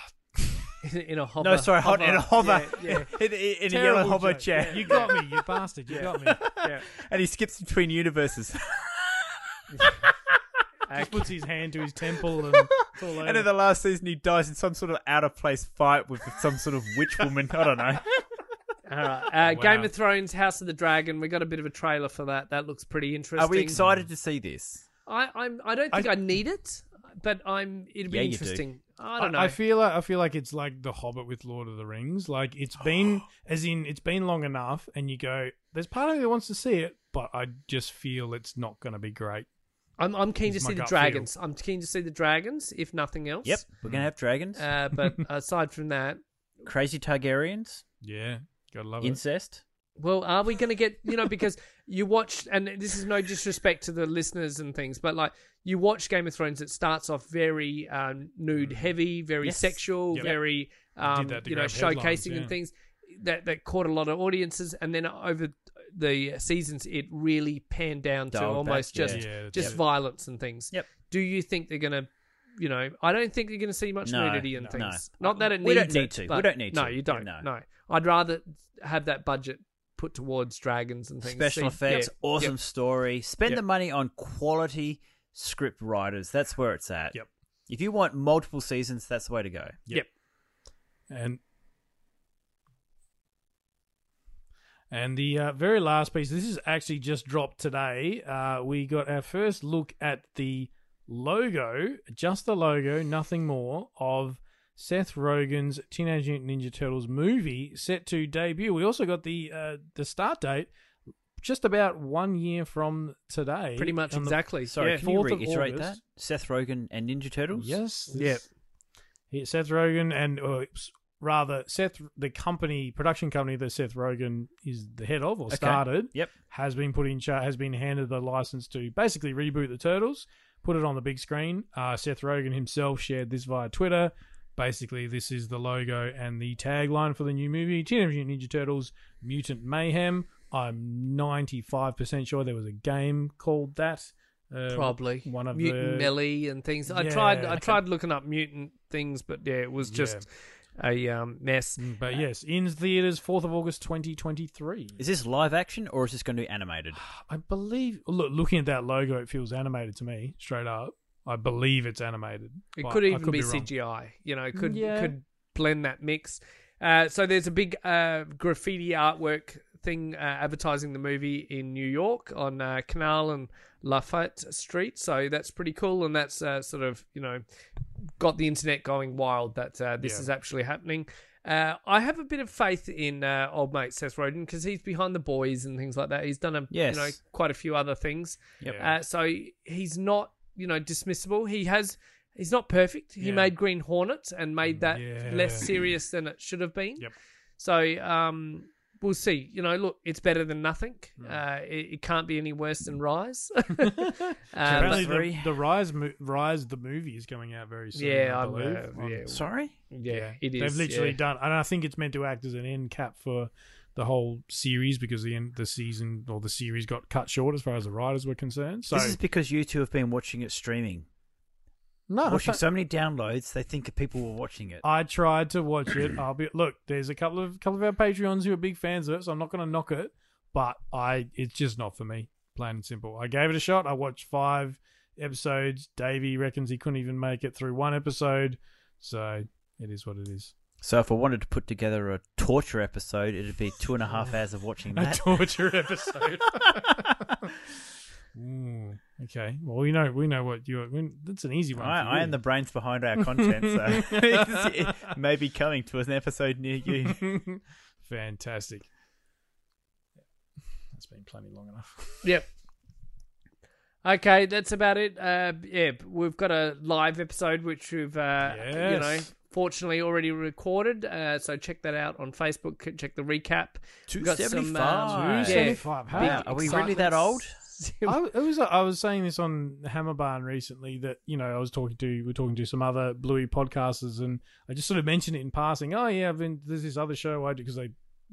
in a hover. no, sorry, hot in a hover. Yeah, in, in- in a yellow hover joke. chair. You got me, you bastard. You got me. yeah. and he skips between universes. He puts his hand to his temple and it's all and in the last season, he dies in some sort of out of place fight with some sort of witch woman. I don't know. All right. Uh, Game Wow. of Thrones, House of the Dragon. We got a bit of a trailer for that. That looks pretty interesting. Are we excited to see this? I, I'm. I don't think I, need it, but I'm. It'd be Yeah, you do. interesting. I don't know. I feel like I feel like it's like The Hobbit with Lord of the Rings. Like it's been as in it's been long enough, and you go, "There's part of me that wants to see it," but I just feel it's not going to be great. I'm. I'm keen to It's my see the gut feel. dragons. I'm keen to see the dragons, if nothing else. Yep, we're gonna have dragons, Uh, but aside from that, crazy Targaryens, Yeah, gotta love it. incest. Well, are we going to get you know because you watch and this is no disrespect to the listeners and things, but like you watch Game of Thrones, it starts off very um, nude heavy, very Yes. sexual, Yep. very um, you know showcasing yeah. and things that that caught a lot of audiences, and then over the seasons it really panned down to Dialed almost back, just yeah. Yeah, just it. violence and things. Yep. Do you think they're gonna? You know, I don't think you're going to see much No, nudity and no. things. Not that it We needs don't need it, to. We don't need to. No, you don't. No. No. I'd rather have that budget put towards dragons and things. Special See- effects, yeah, awesome yep. story. Spend Yep. the money on quality script writers. That's where it's at. Yep. If you want multiple seasons, that's the way to go. Yep. And and the uh, very last piece. This is actually just dropped today. Uh, we got our first look at the logo, just the logo, nothing more of Seth Rogen's Teenage Mutant Ninja Turtles movie set to debut. We also got the uh, the start date. Just about one year from today. Pretty much on the- exactly. Sorry, yeah. can you reiterate that? Seth Rogen and Ninja Turtles? Yes. Yep. He, Seth Rogen and uh, rather Seth, the company production company that Seth Rogen is the head of or Okay. started, Yep. has been put in charge, has been handed the license to basically reboot the Turtles, put it on the big screen. Uh, Seth Rogen himself shared this via Twitter. Basically, this is the logo and the tagline for the new movie: Teenage Mutant Ninja Turtles: Mutant Mayhem. I'm 95% sure there was a game called that. Uh, Probably one of mutant the melee and things. I tried. I okay. tried looking up mutant things, but yeah, it was just a um, mess. Mm, But yes, in theaters, fourth of August, twenty twenty three. Is this live action or is this going to be animated? I believe. Look, looking at that logo, it feels animated to me. Straight up, I believe it's animated. It could I even be, wrong. CGI. You know, could Yeah. could blend that mix. Uh, so there's a big uh, graffiti artwork thing uh, advertising the movie in New York on uh, Canal and Lafayette Street. So that's pretty cool, and that's uh, sort of you know got the internet going wild that uh, this Yeah. is actually happening. Uh, I have a bit of faith in uh, old mate Seth Rogen because he's behind the boys and things like that. He's done a Yes. you know quite a few other things. Yep. Uh, so he's not, you know, dismissible. He has, he's not perfect. He Yeah. made Green Hornet and made that Yeah. less serious than it should have been. Yep. So um, we'll see. You know, look, it's better than nothing. Hmm. Uh, it, it can't be any worse than Rise. um, Apparently, three. the, the Rise, mo- Rise, the movie is coming out very soon. yeah, I I'm, believe. uh, yeah, Sorry? yeah, it is. They've literally yeah. done, and I think it's meant to act as an end cap for the whole series because the end, the season or the series got cut short as far as the writers were concerned. So this is because you two have been watching it streaming. no, watching so many downloads, they think people were watching it. I tried to watch it. I'll be look. There's a couple of couple of our Patreons who are big fans of it, so I'm not going to knock it. But I, it's just not for me. Plain and simple. I gave it a shot. I watched five episodes. Davey reckons he couldn't even make it through one episode, so it is what it is. So if I wanted to put together a torture episode, it'd be two and a half hours of watching that. A torture episode. Ooh, okay. Well, we know we know what you. We, that's an easy one. for I, I am the brains behind our content, so it may be coming to an episode near you. Fantastic. That's been plenty long enough. Yep. Okay, that's about it. Uh, yeah, we've got a live episode which we've, uh, you know, fortunately already recorded. Uh, so check that out on Facebook. Check the recap. We've got some, um, 275. yeah, 275. are we really that old? I, it was. I was saying this on Hammerbarn recently that you know I was talking to we are talking to some other Bluey podcasters and I just sort of mentioned it in passing. Oh yeah, I've been there's this other show I do because they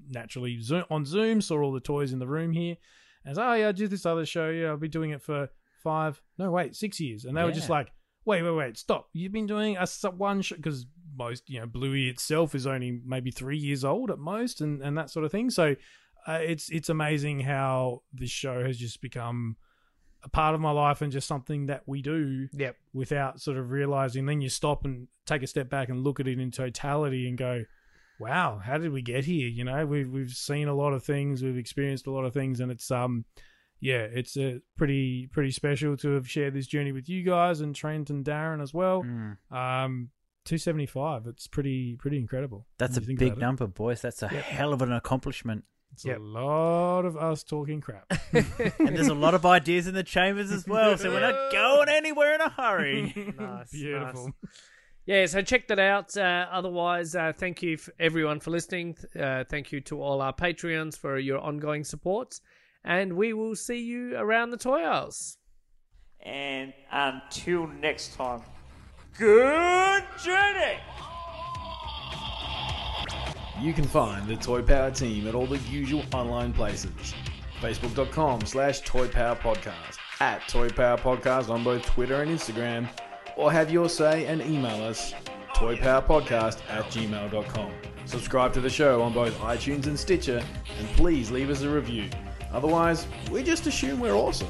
naturally zoom, on Zoom saw all the toys in the room here, and so, oh yeah I do this other show. Yeah, I'll be doing it for five no wait six years, and they were just like wait wait wait stop you've been doing a s- one show because most you know Bluey itself is only maybe three years old at most and and that sort of thing so uh, it's it's amazing how this show has just become a part of my life and just something that we do Yep. without sort of realizing then you stop and take a step back and look at it in totality and go wow how did we get here you know we've we've seen a lot of things we've experienced a lot of things and it's um yeah it's uh, pretty pretty special to have shared this journey with you guys and Trent and Darren as well Mm. um 275 it's pretty pretty incredible That's a when you think big about it. number, boys. That's a hell of an accomplishment. it's Yep. a lot of us talking crap And there's a lot of ideas in the chambers as well, so we're not going anywhere in a hurry. Nice, beautiful nice. Yeah, so check that out. Uh, otherwise, uh, thank you f everyone for listening. Uh, thank you to all our Patreons for your ongoing support. And we will see you around the toy aisles. And until next time, good journey! You can find the Toy Power team at all the usual online places facebook.com slash Toy Power Podcast, at Toy Power Podcast on both Twitter and Instagram, or have your say and email us toypowerpodcast at gmail.com. Subscribe to the show on both iTunes and Stitcher, and please leave us a review. Otherwise, we just assume we're awesome.